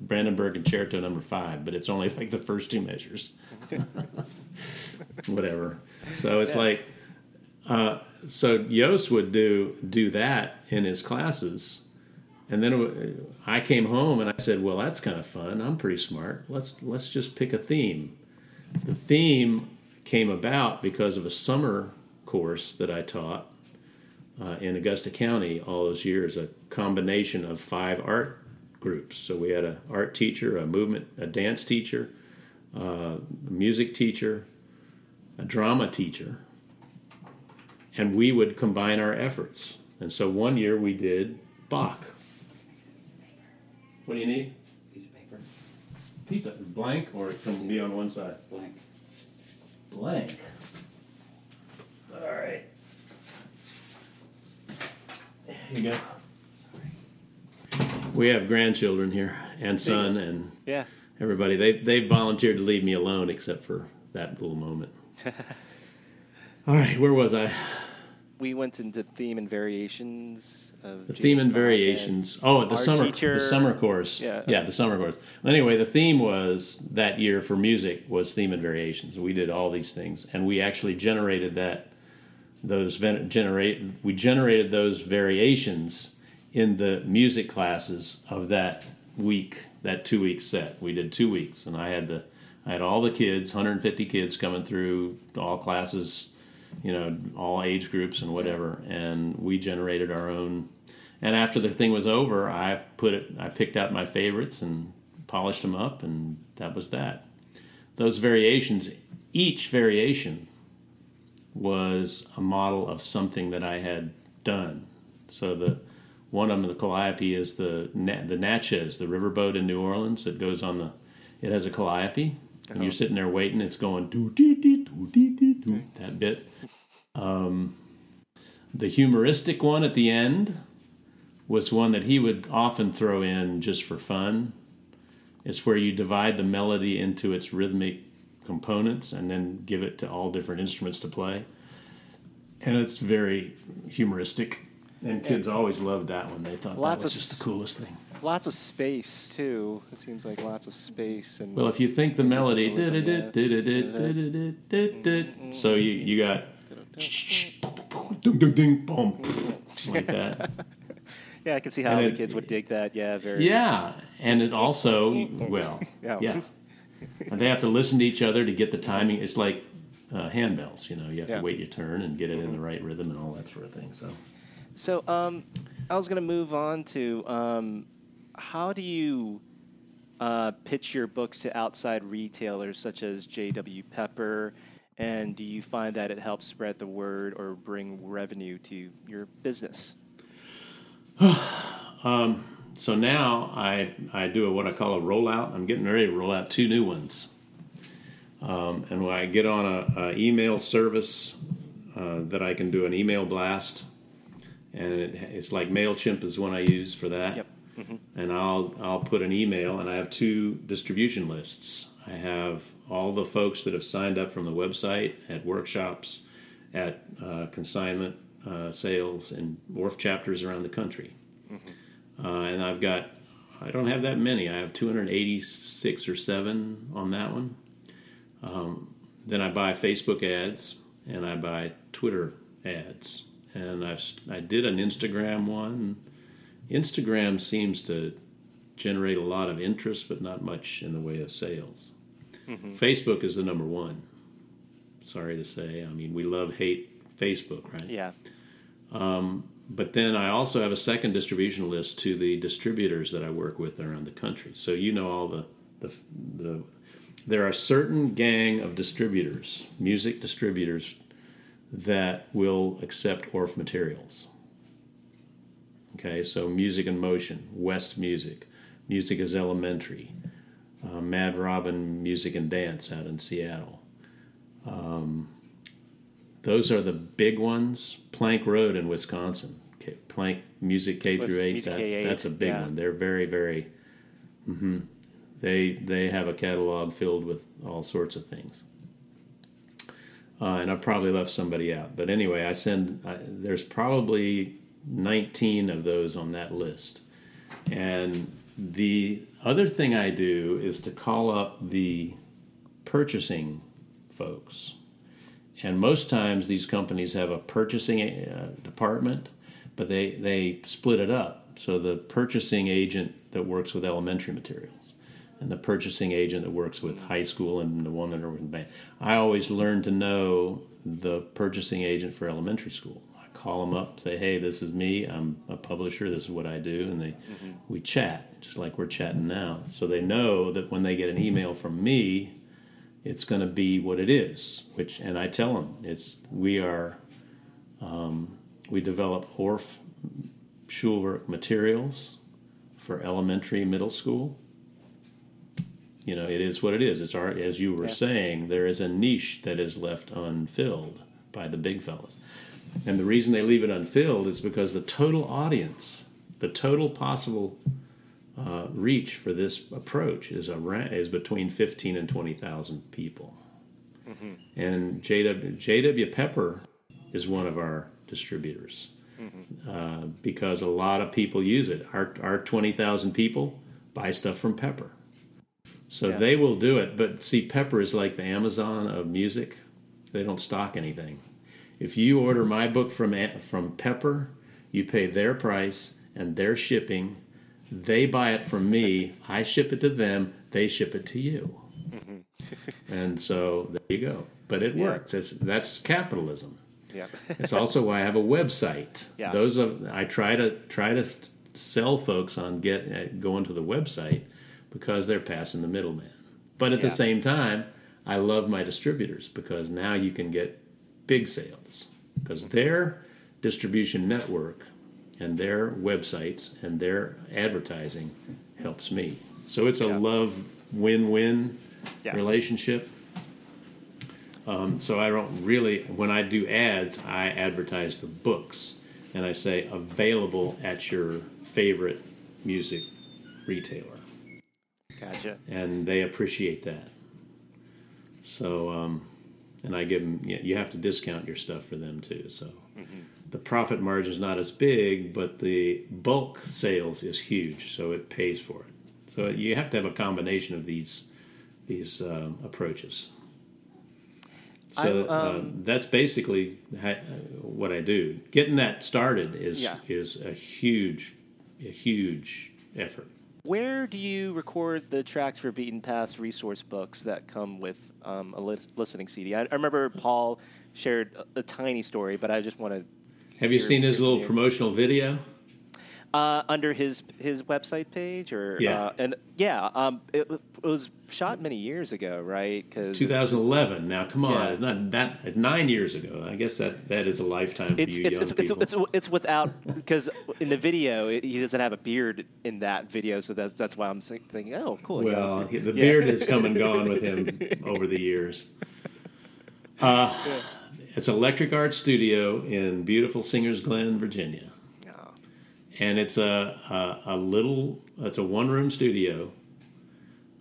Brandenburg Concerto number five, but it's only like the first two measures. [laughs] Whatever. So it's like, uh, so Yost would do do that in his classes, and then it I came home and I said, "Well, that's kind of fun. I'm pretty smart. Let's let's just pick a theme." The theme came about because of a summer course that I taught uh, in Augusta County all those years, a combination of five art groups. So we had an art teacher, a movement, a dance teacher, uh, a music teacher, a drama teacher, and we would combine our efforts. And so one year we did Bach. What do you need? Piece of paper. Pizza blank, or it can be on one side. Blank. Blank. All right. Here you go. We have grandchildren here, and son, and Yeah. everybody. They they volunteered to leave me alone, except for that little moment. [laughs] All right, where was I? We went into theme and variations of The James theme and Bond variations. Oh, the summer teacher- the summer course. Yeah. yeah, the summer course. Anyway, the theme was that year for music was theme and variations. We did all these things, and we actually generated that those generate we generated those variations in the music classes of that week, that two week set. We did two weeks, and I had the I had all the kids, 150 kids coming through all classes, you know, all age groups and whatever, and we generated our own. And after the thing was over, I put it, I picked out my favorites and polished them up, and that was that. Those variations, each variation was a model of something that I had done. So the one of them, the calliope, is the the Natchez, the riverboat in New Orleans that goes on the. It has a calliope, and you're sitting there waiting. It's going doo dee dee doo dee dee doo that bit. Um, the humoristic one at the end was one that he would often throw in just for fun. It's where you divide the melody into its rhythmic components and then give it to all different instruments to play. And it's very humoristic. And kids always loved that one. They thought that was just s- the coolest thing. Lots of space too. It seems like lots of space and Well, if you think the melody, so you you got ding ding ding boom like that. [laughs] yeah, I can see how and the it- kids would dig that. Yeah, very. Yeah, and it also well, [laughs] Yeah. yeah, and they have to listen to each other to get the timing. It's like uh, handbells, you know. You have Yeah. to wait your turn and get it in the right rhythm and all that sort of thing. So So, um, I was going to move on to um, how do you uh, pitch your books to outside retailers such as J.W. Pepper, and do you find that it helps spread the word or bring revenue to your business? [sighs] so now I I do a, what I call a rollout. I'm getting ready to roll out two new ones. Um, and when I get on a email service uh, that I can do an email blast, and it, it's like Mailchimp is one I use for that. Yep. And I'll I'll put an email, and I have two distribution lists. I have all the folks that have signed up from the website at workshops, at uh, consignment uh, sales, and Orff chapters around the country. Uh, and I've got I don't have that many. I have 286 or seven on that one. Um, then I buy Facebook ads and I buy Twitter ads, and I've I did an Instagram one. Instagram seems to generate a lot of interest, but not much in the way of sales. Mm-hmm. Facebook is the number one. Sorry to say. I mean, we love hate Facebook, right? Yeah. Um, but then I also have a second distribution list to the distributors that I work with around the country. So you know all the the, the there are certain gang of distributors, music distributors, that will accept Orff materials. Okay, so Music in Motion, West Music, Music is Elementary, uh, Mad Robin Music and Dance out in Seattle. Um, those are the big ones. Plank Road in Wisconsin, K- Plank Music K through eight. That- K-8, that's a big yeah. one. They're very, very. hmm They they have a catalog filled with all sorts of things. Uh, and I probably left somebody out, but anyway, I send. I, there's probably 19 of those on that list, and the other thing I do is to call up the purchasing folks. And most times these companies have a purchasing uh, department, but they, they split it up. So the purchasing agent that works with elementary materials and the purchasing agent that works with high school and the one that are with band. I always learn to know the purchasing agent for elementary school. I call them up, say, "Hey, this is me. I'm a publisher. This is what I do," and they we chat just like we're chatting now. So they know that when they get an email from me, it's going to be what it is. Which, and I tell them it's we are um, we develop Orff Schulwerk materials for elementary, middle school. You know, it is what it is. It's our, as you were Yeah. saying, there is a niche that is left unfilled by the big fellas. And the reason they leave it unfilled is because the total audience, the total possible uh, reach for this approach is around, is between fifteen and twenty thousand people. And JW, JW Pepper is one of our distributors uh, because a lot of people use it. Our our twenty thousand people buy stuff from Pepper, so Yeah. they will do it. But see, Pepper is like the Amazon of music; they don't stock anything. If you order my book from from Pepper, you pay their price and their shipping. They buy it from me. I ship it to them. They ship it to you. [laughs] and so there you go. But it Yeah. works. It's, that's capitalism. Yeah. [laughs] It's also why I have a website. Yeah. Those of I try to try to sell folks on get uh, going to the website because they're passing the middleman. But at Yeah. the same time, I love my distributors because now you can get big sales because their distribution network and their websites and their advertising helps me. So it's a Yeah. love win-win Yeah. relationship. Um, so I don't really, when I do ads, I advertise the books and I say available at your favorite music retailer, Gotcha. and they appreciate that. So, um, and I give them, you have to discount your stuff for them too. So the profit margin is not as big, but the bulk sales is huge, so it pays for it. So you have to have a combination of these these um, approaches. So I, uh, that's basically ha- what I do. Getting that started is Yeah. is a huge, a huge effort. Where do you record the tracks for Beatin' Path's resource books that come with um, a lis- listening CD? I, I remember Paul shared a, a tiny story, but I just want to Have you seen his little you. promotional video? Uh, under his his website page or Yeah. uh, and yeah, um, it, it was shot many years ago, right? Because 2011. Now, come on, Yeah. it's not that nine years ago. I guess that that is a lifetime for It's you it's, young it's, it's, people. it's it's without [laughs] because in the video it, he doesn't have a beard in that video, so that's that's why I'm thinking, oh, cool. Well, he- the Yeah. beard has come and gone with him [laughs] over the years. Uh, It's Electric Art Studio in beautiful Singers Glen, Virginia, and it's a a, a little. It's a one room studio,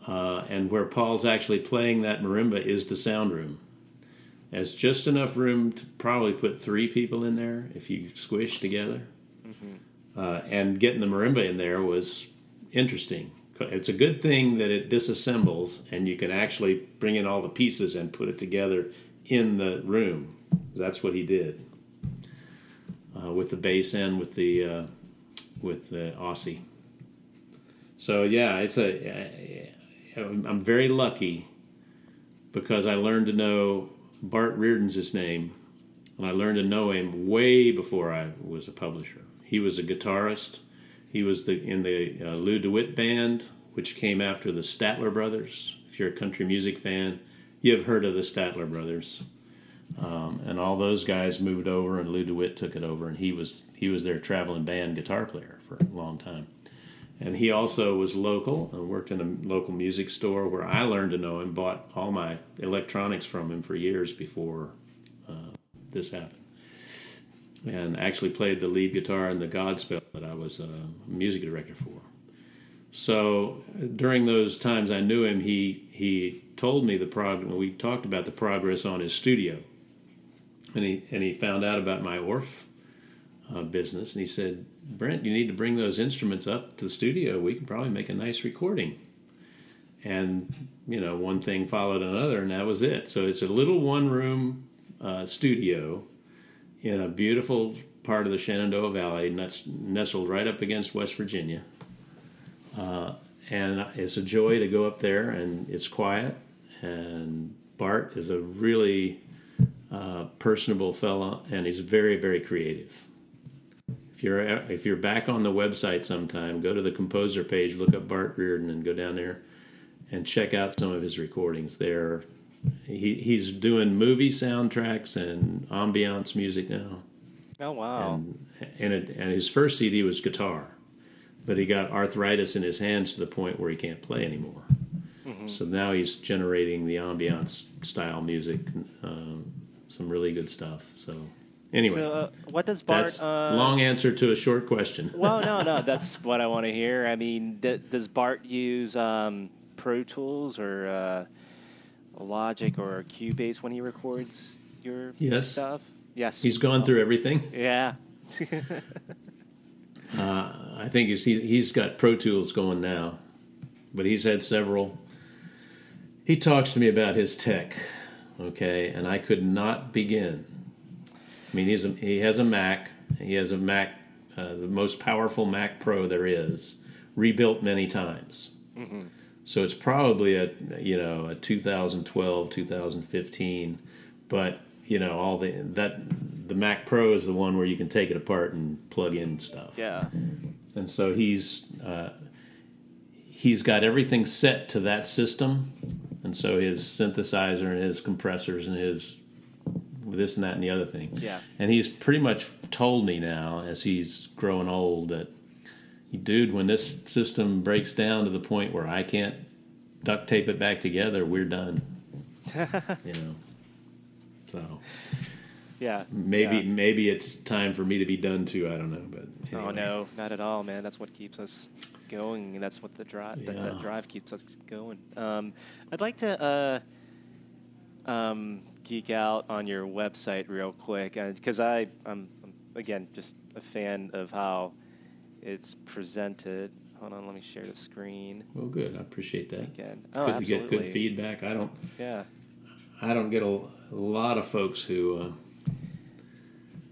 uh, and where Paul's actually playing that marimba is the sound room. Has just enough room to probably put three people in there if you squish together. Uh, and getting the marimba in there was interesting. It's a good thing that it disassembles and you can actually bring in all the pieces and put it together in the room. That's what he did uh, with the bass end with the uh, with the Aussie. So yeah, it's a. Uh, uh, I'm very lucky because I learned to know Bart Reardon's his name, and I learned to know him way before I was a publisher. He was a guitarist. He was the in the uh, Lew DeWitt band, which came after the Statler Brothers. If you're a country music fan, you've heard of the Statler Brothers. Um, and all those guys moved over, and Lew DeWitt took it over, and he was he was their traveling band guitar player for a long time. And he also was local and worked in a local music store where I learned to know him. Bought all my electronics from him for years before uh, this happened, and actually played the lead guitar in the Godspell that I was a music director for. So during those times I knew him, he he told me the prog. We talked about the progress on his studio, and he and he found out about my Orff uh, business, and he said, "Brent, you need to bring those instruments up to the studio. We can probably make a nice recording." And you know, one thing followed another, and that was it. So it's a little one-room uh, studio in a beautiful part of the Shenandoah Valley, nestled right up against West Virginia. Uh, and it's a joy to go up there, and it's quiet. And Bart is a really uh, personable fella, and he's very, very creative. If you're if you're back on the website sometime, go to the composer page, look up Bart Reardon, and go down there and check out some of his recordings. There, he, he's doing movie soundtracks and ambiance music now. Oh wow! And and, it, and his first CD was guitar, but he got arthritis in his hands to the point where he can't play anymore. So now he's generating the ambiance style music, um, some really good stuff. So anyway, So, uh, what does Bart? that's uh, long answer to a short question. [laughs] well, no, no, [laughs] that's what I want to hear. I mean, d- does Bart use um, Pro Tools or uh, Logic or Cubase when he records your Yes. stuff? Yes, He's gone through everything. Yeah, [laughs] I think he's, he, he's got Pro Tools going now, but he's had several. He talks to me about his tech, okay, and I could not begin. I mean, he's a, he has a Mac. He has a Mac, uh, the most powerful Mac Pro there is, rebuilt many times. So it's probably a you know a 2012, 2015, but you know all the that the Mac Pro is the one where you can take it apart and plug in stuff yeah. and so he's uh, he's got everything set to that system, and so his synthesizer and his compressors and his this and that and the other thing. Yeah. And he's pretty much told me now, as he's growing old, that dude, when this system breaks down to the point where I can't duct tape it back together, we're done. [laughs] you know. So Yeah. maybe yeah. maybe it's time for me to be done too. I don't know, but Oh no, not at all, man. That's what keeps us going, and that's what the drive that, that drive keeps us going. Um, I'd like to uh, um, geek out on your website real quick because I I'm, I'm again just a fan of how it's presented. Hold on, let me share the screen Well, good. I appreciate that. again. Oh, good to get good feedback. I don't. Yeah. I don't get a, a lot of folks who. Uh,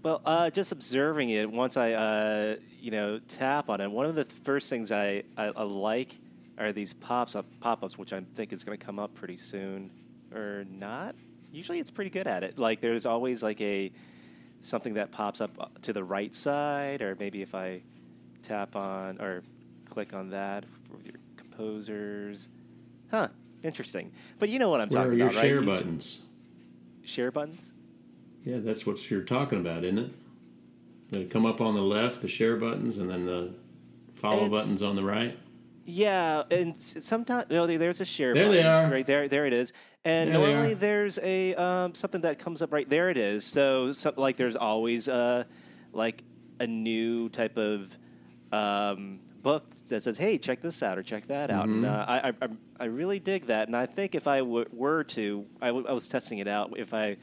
Well, uh, just observing it, once I, uh, you know, tap on it, one of the first things I, I, I like are these pops up pop-ups, which I think is going to come up pretty soon, or not. Usually, it's pretty good at it. Like, there's always like a something that pops up uh, to the right side, or maybe if I tap on or click on that for your composers, huh? Interesting. But you know what I'm where are talking your about, share right? You- buttons? Share buttons. Yeah, that's what you're talking about, isn't it? They come up on the left, the share buttons, and then the follow It's- buttons on the right. Yeah, and sometimes no, there- there's a share. There they button, are. Right there, there it is. And There normally there's a um, something that comes up right there. It is. So, so like there's always uh, like a new type of um, book that says, "Hey, check this out" or "Check that out." Mm-hmm. And uh, I, I I- I really dig that. And I think if I w- were to, I, w- I was testing it out. If I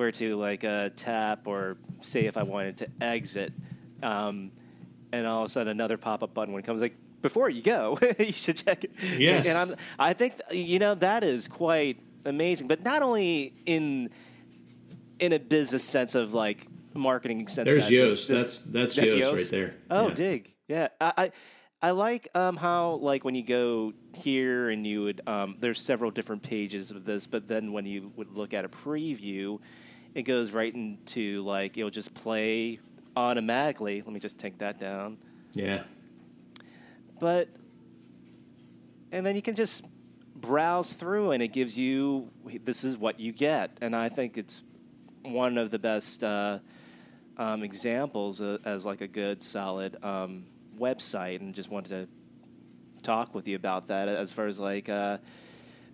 were to like uh, tap or say if I wanted to exit, um, and all of a sudden another pop up button when it comes like before you go, [laughs] you should check it. Yes. and I'm, I think you know that is quite amazing. But not only in in a business sense of like marketing sense. There's that Yoast. That's that's, Yoast, right there. Oh, Yeah. dig. Yeah. I, I I like um, how like when you go here and you would um, there's several different pages of this, but then when you would look at a preview, it goes right into like it'll just play automatically. Let me just take that down. Yeah. But and then you can just browse through and it gives you this is what you get and i think it's one of the best uh, um, examples uh, as like a good solid um, website and just wanted to talk with you about that as far as like uh,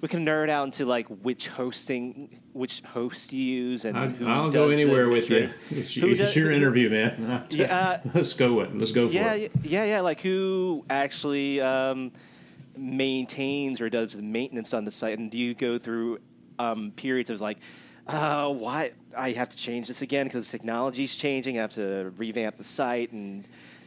we can nerd out into like which hosting which host you use and I, who I'll go anywhere with you. [laughs] It's, does- your interview, man. [laughs] [laughs] Yeah. let's go. it. Let's go for yeah, it. yeah, yeah, like who actually um, maintains or does the maintenance on the site, and do you go through um, periods of like, uh, why I have to change this again because the technology's changing, I have to revamp the site, and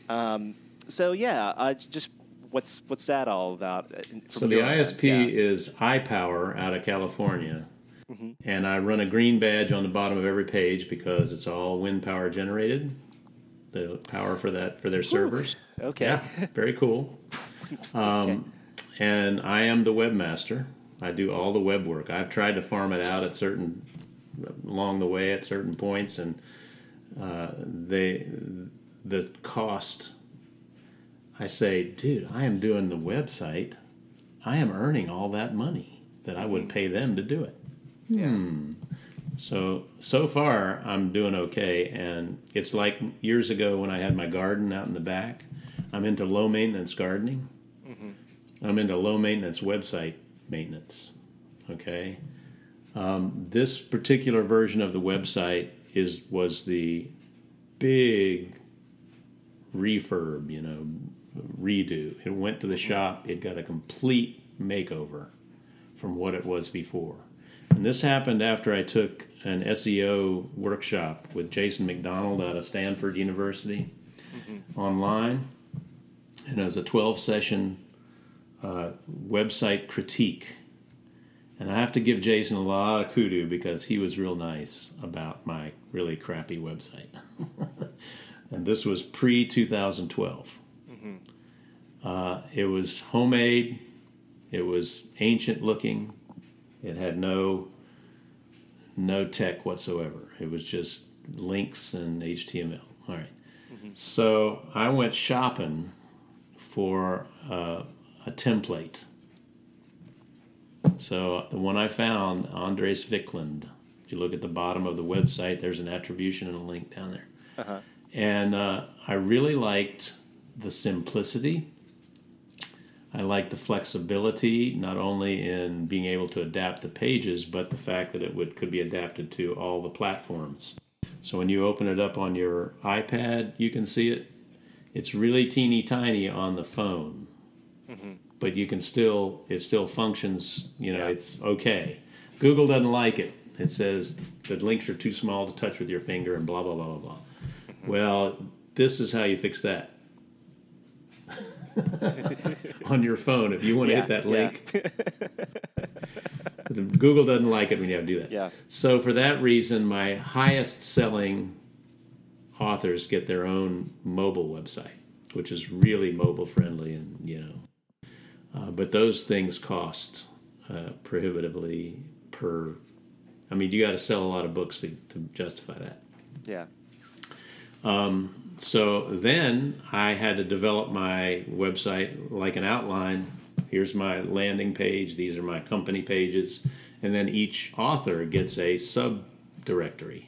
um, so yeah, uh, just what's what's that all about? uh, So the end? ISP Yeah. is iPower out of California. Mm-hmm. And I run a green badge on the bottom of every page because it's all wind power generated. The power for that for their servers. Okay. Yeah, very cool. [laughs] Um, And I am the webmaster. I do all the web work. I've tried to farm it out at certain along the way at certain points, and uh, they the cost. I say, dude, I am doing the website. I am earning all that money that I would pay them to do it. Hmm. So so far, I'm doing okay, and it's like years ago when I had my garden out in the back. I'm into low maintenance gardening. I'm into low maintenance website maintenance. Okay. Um, this particular version of the website is was the big refurb, you know, redo. It went to the shop. It got a complete makeover from what it was before. And this happened after I took an SEO workshop with Jason McDonald out of Stanford University online. And it was a 12 session uh, website critique. And I have to give Jason a lot of kudos because he was real nice about my really crappy website. [laughs] and this was pre 2012. Uh, it was homemade, it was ancient looking, it had no no tech whatsoever. It was just links and HTML. All right. So I went shopping for uh, a template. So the one I found, Andreas Viklund. If you look at the bottom of the website, there's an attribution and a link down there. And uh, I really liked the simplicity. I like the flexibility, not only in being able to adapt the pages, but the fact that it would could be adapted to all the platforms. So when you open it up on your iPad, you can see it. It's really teeny tiny on the phone, mm-hmm. but you can still it still functions. You know, it's okay. Google doesn't like it. It says the links are too small to touch with your finger and blah blah blah blah blah. Mm-hmm. Well, this is how you fix that. [laughs] [laughs] on your phone, if you want to Yeah, hit that yeah. link, [laughs] Google doesn't like it when you have to do that. Yeah. So for that reason, my highest selling authors get their own mobile website, which is really mobile friendly, and you know, uh, but those things cost uh, prohibitively per. I mean, you got to sell a lot of books to, to justify that. Yeah. So then I had to develop my website like an outline. Here's my landing page. These are my company pages. And then each author gets a subdirectory.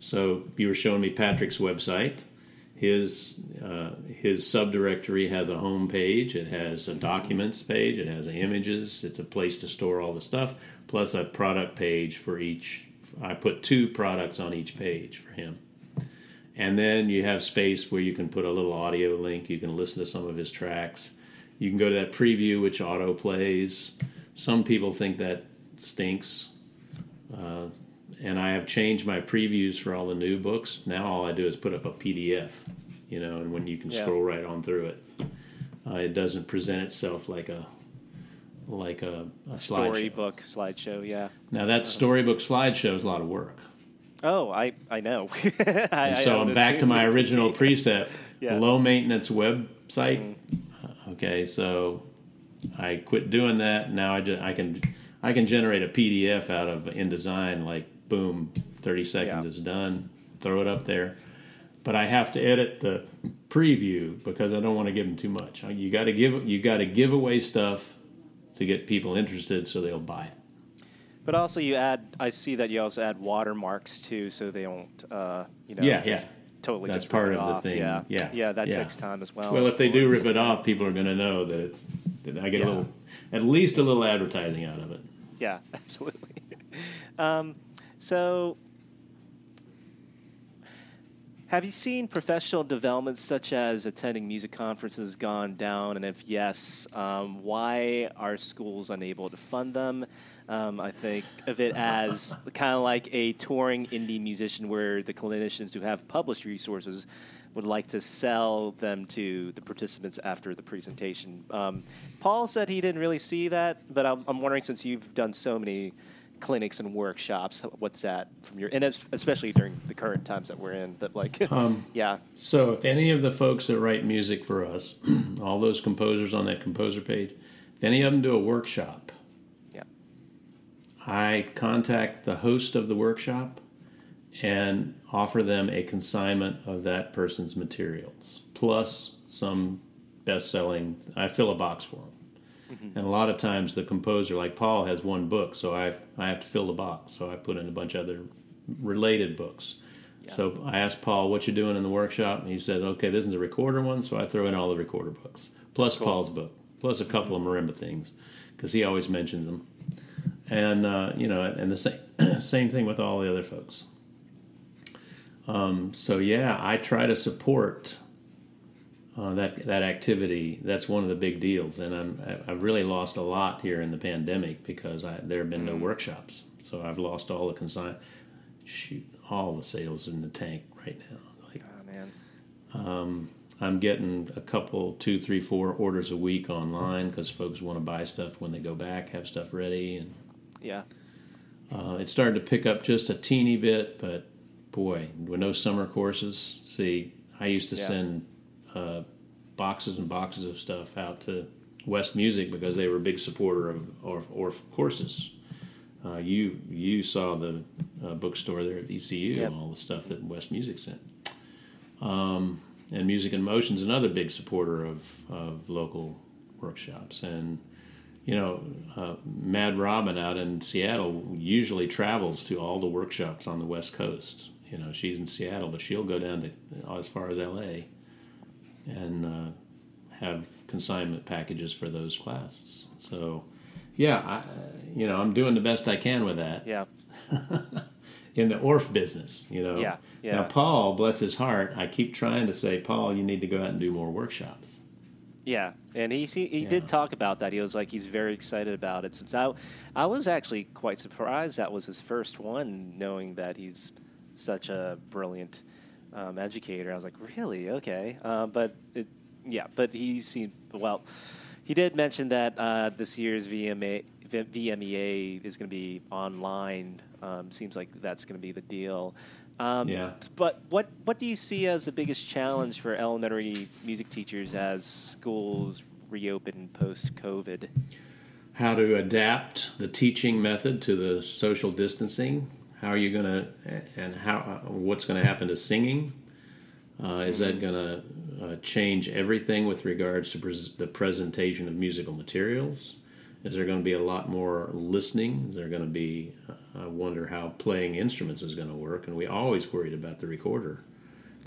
So you were showing me Patrick's website. His uh, his subdirectory has a home page. It has a documents page. It has images. It's a place to store all the stuff. Plus a product page for each. I put two products on each page for him. And then you have space where you can put a little audio link. You can listen to some of his tracks. You can go to that preview, which auto plays. Some people think that stinks. Uh, and I have changed my previews for all the new books. Now all I do is put up a PDF, you know, and when you can Yeah. scroll right on through it, uh, it doesn't present itself like a like a, a slideshow. Storybook slideshow. Yeah. Now that storybook slideshow is a lot of work. Oh, I I know. [laughs] I, so I I'm back to my original preset: Yeah. Low maintenance website. Uh, Okay, so I quit doing that. Now I just I can I can generate a PDF out of InDesign like boom, 30 seconds Yeah. is done. Throw it up there. But I have to edit the preview because I don't want to give them too much. You got to give you got to give away stuff to get people interested so they'll buy it. But also, you add. I see that you also add watermarks too, so they don't. Uh, you know. Yeah, yeah. Totally. That's just part of the off. thing. Yeah. Yeah, Yeah. That yeah. takes time as well. Well, if they do rip it off, people are going to know that it's that I get Yeah. a little, at least a little advertising out of it. Yeah, [laughs] absolutely. um, so, have you seen professional developments such as attending music conferences gone down? And if yes, um, why are schools unable to fund them? Um, I think of it as kind of like a touring indie musician where the clinicians who have published resources would like to sell them to the participants after the presentation. Um, Paul said he didn't really see that, but I'm, I'm wondering since you've done so many clinics and workshops, what's that from your and especially during the current times that we're in. But like, [laughs] Um, yeah, So, if any of the folks that write music for us, [clears throat] all those composers on that composer page, if any of them do a workshop, I contact the host of the workshop and offer them a consignment of that person's materials plus some best-selling. I fill a box for them, mm-hmm. and a lot of times the composer, like Paul, has one book, so I I have to fill the box. So I put in a bunch of other related books. So I asked Paul, "What you doing in the workshop?" And he says, "Okay, this is a recorder one." So I throw in all the recorder books plus Paul's book plus a couple mm-hmm. of marimba things because he always mentions them and uh, you know, and the same [clears throat] same thing with all the other folks. Um, so yeah, I try to support uh, that that activity. That's one of the big deals, and I'm I've really lost a lot here in the pandemic because I, there have been no workshops. So I've lost all the consign, shoot, all the sales in the tank right now. Like oh man, I'm getting a couple, two, three, four orders a week online because folks want to buy stuff when they go back, have stuff ready, and yeah, Uh, it started to pick up just a teeny bit, but boy, with no summer courses. See, I used to Yeah. send uh, boxes and boxes of stuff out to West Music because they were a big supporter of Orff, Orff courses. Uh, you you saw the uh, bookstore there at ECU, Yep. all the stuff that West Music sent. Um, and Music in Motion's another big supporter of, of local workshops. And you know, uh, Mad Robin out in Seattle usually travels to all the workshops on the West Coast. You know, she's in Seattle, but she'll go down to as far as LA and uh, have consignment packages for those classes. So, yeah, I, you know, I'm doing the best I can with that yeah, [laughs] in the Orff business. You know, Yeah, yeah. Now, Paul, bless his heart, I keep trying to say, Paul, you need to go out and do more workshops. yeah. And he he, he Yeah. did talk about that. He was like he's very excited about it. Since I I was actually quite surprised that was his first one, knowing that he's such a brilliant um, educator. I was like, really? Okay. Uh, but it, yeah, but he seemed well. He did mention that uh, this year's VMA, VMEA is going to be online. Um, seems like that's going to be the deal. Um, Yeah. But what what do you see as the biggest challenge for elementary music teachers as schools reopen post COVID? how to adapt the teaching method to the social distancing. How are you going to, and how, what's going to happen to singing? Uh, is that going to uh, change everything with regards to pres- the presentation of musical materials? Is there going to be a lot more listening? Is there going to be, uh, I wonder how playing instruments is going to work. And we always worried about the recorder,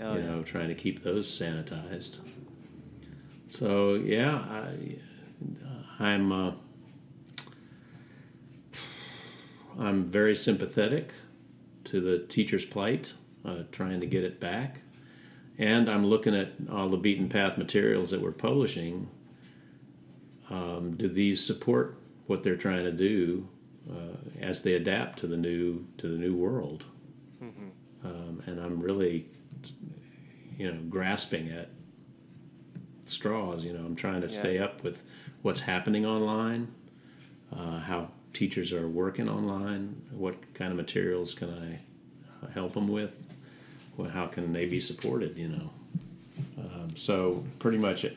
Oh, you yeah. know, trying to keep those sanitized. So, yeah, I, I'm. Uh, I'm very sympathetic to the teacher's plight, uh, trying to get it back. And I'm looking at all the Beatin' Path materials that we're publishing. Um, do these support what they're trying to do uh, as they adapt to the new to the new world? Um, and I'm really, you know, grasping at straws. You know, I'm trying to Yeah. stay up with what's happening online, uh, how teachers are working online, what kind of materials can I uh, help them with, well, how can they be supported, you know. Um, so pretty much it,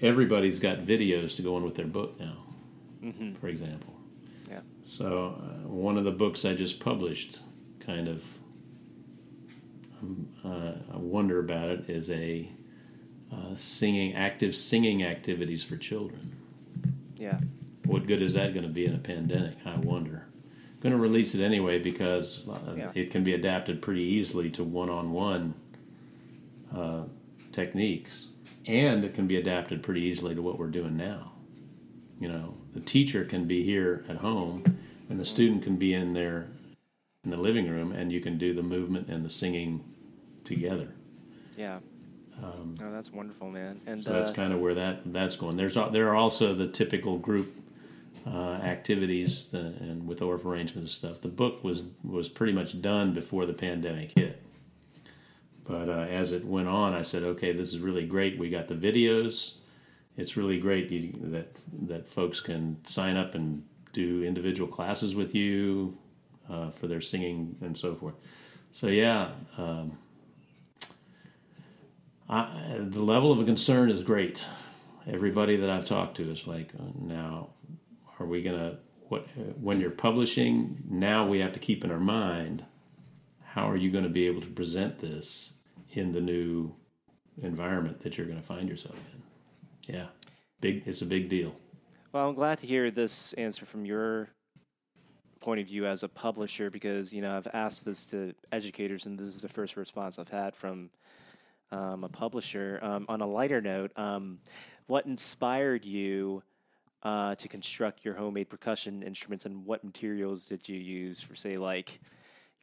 everybody's got videos to go in with their book now, for example. Yeah. So uh, one of the books I just published kind of uh, I wonder about it is a uh, singing active singing activities for children. Yeah. What good is that going to be in a pandemic? I wonder. Going to release it anyway because uh, Yeah. it can be adapted pretty easily to one-on-one uh, techniques, and it can be adapted pretty easily to what we're doing now. You know, the teacher can be here at home, and the student can be in there in the living room, and you can do the movement and the singing together. Yeah. oh, that's wonderful, man. And Um, So that's uh, kind of where that that's going. There's there are also the typical group uh, activities the, and with Orff arrangements and stuff. The book was was pretty much done before the pandemic hit. But uh, as it went on, I said, okay, this is really great. We got the videos. It's really great that that folks can sign up and do individual classes with you uh, for their singing and so forth. So yeah, um, I, the level of concern is great. Everybody that I've talked to is like, uh, now, are we gonna what when you're publishing? Now we have to keep in our mind, how are you going to be able to present this in the new environment that you're going to find yourself in? Yeah, big. It's a big deal. Well, I'm glad to hear this answer from your point of view as a publisher because you know I've asked this to educators, and this is the first response I've had from um, a publisher. Um, on a lighter note, um, what inspired you uh, to construct your homemade percussion instruments, and what materials did you use for, say, like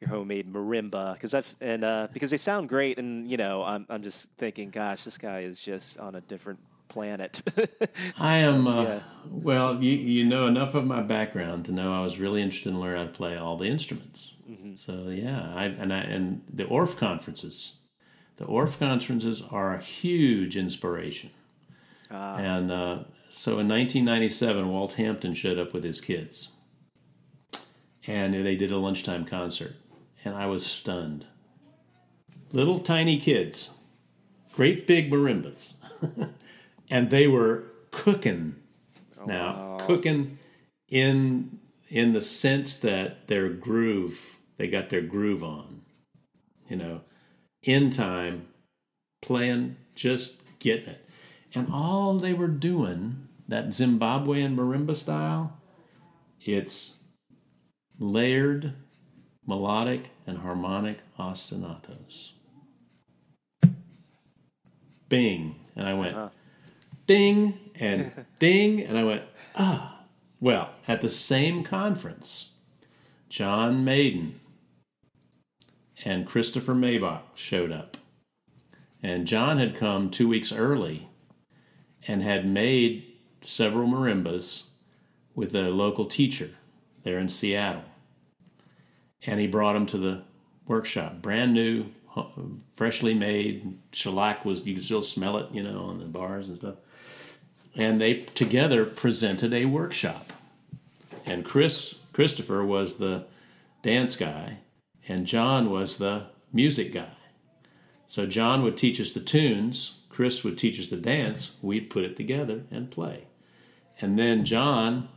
your homemade marimba? Because I've and uh, because they sound great, and you know I'm I'm just thinking, gosh, this guy is just on a different planet. [laughs] I am. Uh, Yeah. Well, you you know enough of my background to know I was really interested in learning how to play all the instruments. So yeah, I and I and the Orff conferences, the Orff conferences are a huge inspiration. And uh, so in 1997, Walt Hampton showed up with his kids, and they did a lunchtime concert, and I was stunned. Little tiny kids, great big marimbas, [laughs] and they were cooking. Now oh, cooking in in the sense that their groove they got their groove on you know in time playing just getting it. And all they were doing that zimbabwean marimba style it's layered melodic and harmonic ostinatos. Bing and i went ding and [laughs] ding and i went ah. Well at the same conference Jon Madin and Christopher Maubach showed up. And john had come two weeks early and had made several marimbas with a local teacher there in seattle and he brought them to the workshop. Brand new freshly made shellac was you could still smell it you know on the bars and stuff. And they together presented a workshop. And chris christopher was the dance guy and john was the music guy. So john would teach us the tunes chris would teach us the dance we'd put it together and play. And then john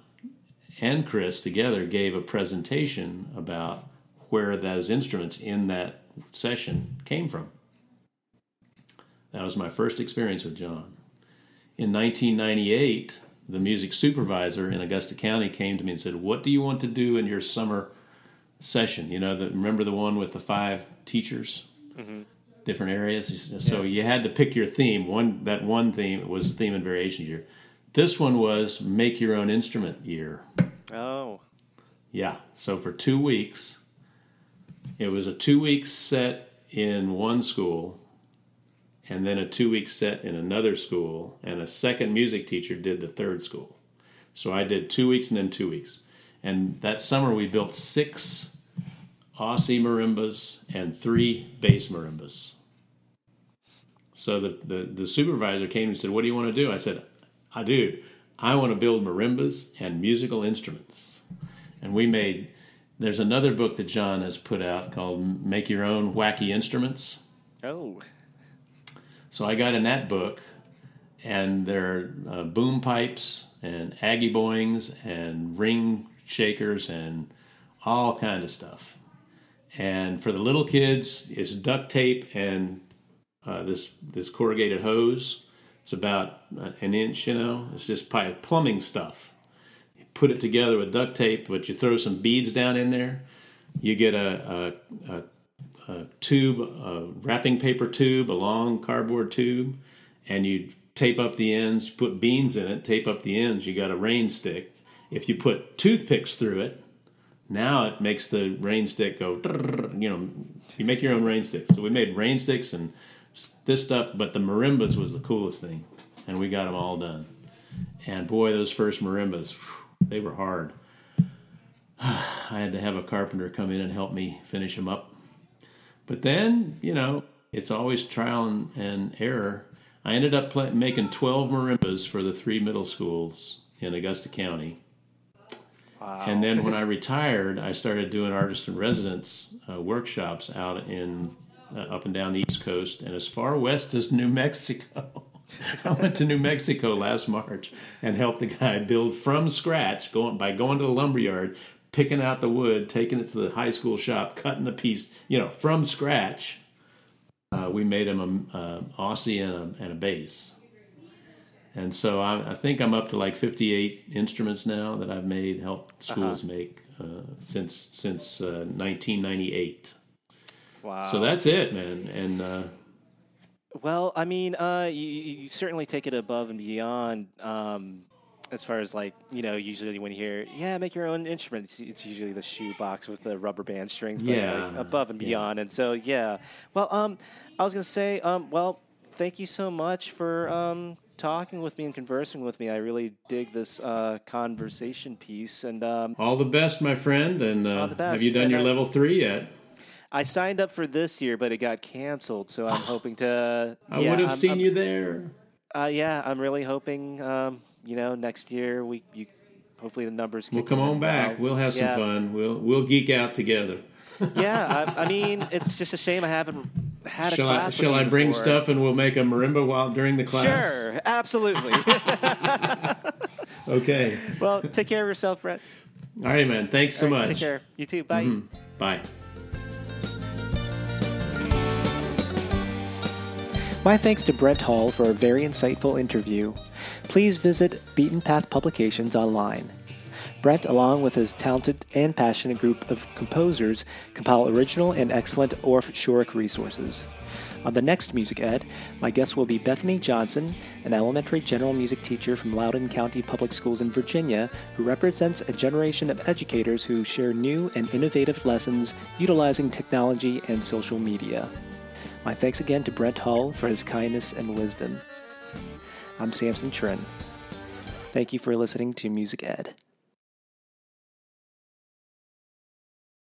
and chris together gave a presentation about where those instruments in that session came from that was my first experience with john in 1998, the music supervisor in Augusta County came to me and said, "What do you want to do in your summer session? You know, the, remember the one with the five teachers, mm-hmm. different areas. So you had to pick your theme. One that one theme was theme and variation year. This one was make your own instrument year. oh, Yeah. So for two weeks, it was a two week set in one school, and then a two week set in another school, and a second music teacher did the third school. So I did two weeks and then two weeks. And that summer we built six Aussie marimbas and three bass marimbas. So the, the, the supervisor came and said, What do you want to do? I said, ah, I do. I want to build marimbas and musical instruments. And we made, there's another book that John has put out called Make Your Own Wacky Instruments. oh, So I got in that book, and there are uh, boom pipes and aggie boings and ring shakers and all kind of stuff. And for the little kids, it's duct tape and uh, this this corrugated hose. It's about an inch, you know. It's just pipe, plumbing stuff. Put it together with duct tape, but you throw some beads down in there. You get a, a, a, a tube, a wrapping paper tube, a long cardboard tube, and you tape up the ends. Put beans in it, tape up the ends. You got a rain stick. If you put toothpicks through it, now it makes the rain stick go. You know, you make your own rain sticks. So we made rain sticks and this stuff, but the marimbas was the coolest thing, and we got them all done. And boy, those first marimbas, they were hard. [sighs] I had to have a carpenter come in and help me finish them up. But then, you know, it's always trial and, and error. I ended up play, making 12 marimbas for the three middle schools in Augusta County. Wow. And then when I retired, I started doing artist in residence uh, workshops out in uh, up and down the East Coast and as far west as New Mexico. [laughs] [laughs] I went to New Mexico last March and helped the guy build from scratch, going by going to the lumberyard, picking out the wood, taking it to the high school shop, cutting the piece, you know, from scratch. Uh, we made him a, a Aussie and a, and a bass. And so I, I, think I'm up to like 58 instruments now that I've made, helped schools uh-huh. make uh, since since 1998. Uh, Wow. So that's it, man. And uh, well, I mean, uh, you, you, certainly take it above and beyond. Um, as far as like you know, usually when you hear "yeah, make your own instrument," it's, it's usually the shoe box with the rubber band strings. But yeah, like above and beyond. Yeah. And so yeah. Well, um, I was gonna say, um, well, thank you so much for um talking with me and conversing with me. I really dig this uh, conversation piece. And um, all the best, my friend. And uh, have you done and, your uh, level three yet? I signed up for this year, but it got canceled. So I'm hoping to. [sighs] I yeah, would have I'm, seen I'm, you there. Uh, yeah, I'm really hoping. Um, you know, next year we you hopefully the numbers. We'll come on back. We'll have some yeah. fun. We'll we'll geek out together. [laughs] yeah, I, I, mean, it's just a shame I haven't had shall class. I, shall I bring before. stuff and we'll make a marimba while during the class? Sure, absolutely. [laughs] okay. Well, take care of yourself, Brent. All right, man. Thanks so right, much. Take care. You too. Bye. Mm-hmm. Bye. My thanks to Brent Hull for a very insightful interview. Please visit Beatin' Path Publications online. Brent, along with his talented and passionate group of composers, compile original and excellent Orff Schulwerk resources. On the next Music Ed, my guest will be Bethany Johnson, an elementary general music teacher from Loudoun County Public Schools in Virginia, who represents a generation of educators who share new and innovative lessons utilizing technology and social media. My thanks again to Brent Hull for his kindness and wisdom. I'm Samson Trin. Thank you for listening to Music Ed.